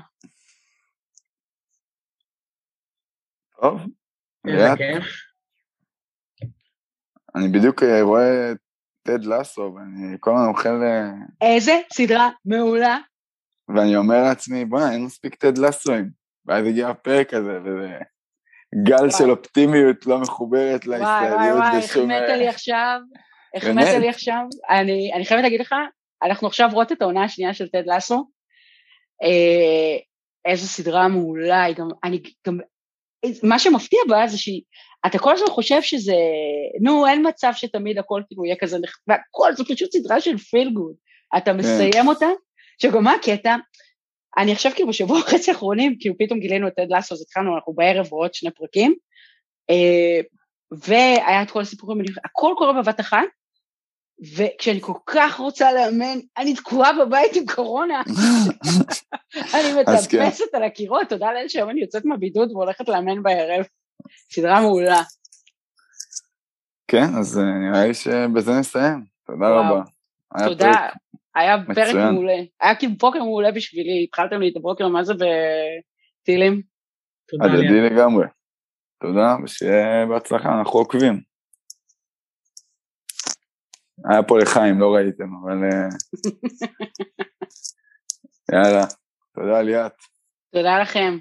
טוב, אני בדיוק אה, רואה טד לסו, ואני כל הזמן אוכל... אה, איזה סדרה מעולה. ואני אומר לעצמי, בוא'נה, אין מספיק טד לסואים. ואז הגיע הפרק הזה, וזה גל של אופטימיות לא מחוברת לישראליות וואי, וואי, וואי, החמאת לי עכשיו, החמאת לי עכשיו. אני, אני חייבת להגיד לך, אנחנו עכשיו רואות את העונה השנייה של טד לסו. אה, איזה סדרה מעולה, היא גם, אני גם, מה שמפתיע בה זה שהיא אתה כל הזמן חושב שזה, נו, אין מצב שתמיד הכל כאילו יהיה כזה נחמד, והכל, זו פשוט סדרה של פיל גוד. אתה כן. מסיים אותה, שגם מה הקטע? אני עכשיו כאילו בשבוע וחצי האחרונים, כאילו פתאום גילינו את טד לסו, אז התחלנו, אנחנו בערב רואות שני פרקים, אה, והיה את כל הסיפורים, הכל קורה בבת אחת, וכשאני כל כך רוצה לאמן, אני תקועה בבית עם קורונה. אני כן. מטפסת על הקירות, תודה לאל שהיום אני יוצאת מהבידוד והולכת לאמן בערב. סדרה מעולה. כן, אז אה, נראה לי שבזה נסיים. תודה. רבה. תודה, היה פרק מעולה. היה כאילו בוקר מעולה בשבילי, התחלתם לי את הבוקר, מה זה בטילים? הדדי לגמרי. תודה, ושיהיה בהצלחה, אנחנו עוקבים. היה פה לחיים, לא ראיתם, אבל... אה, יאללה, תודה ליאת. תודה לכם.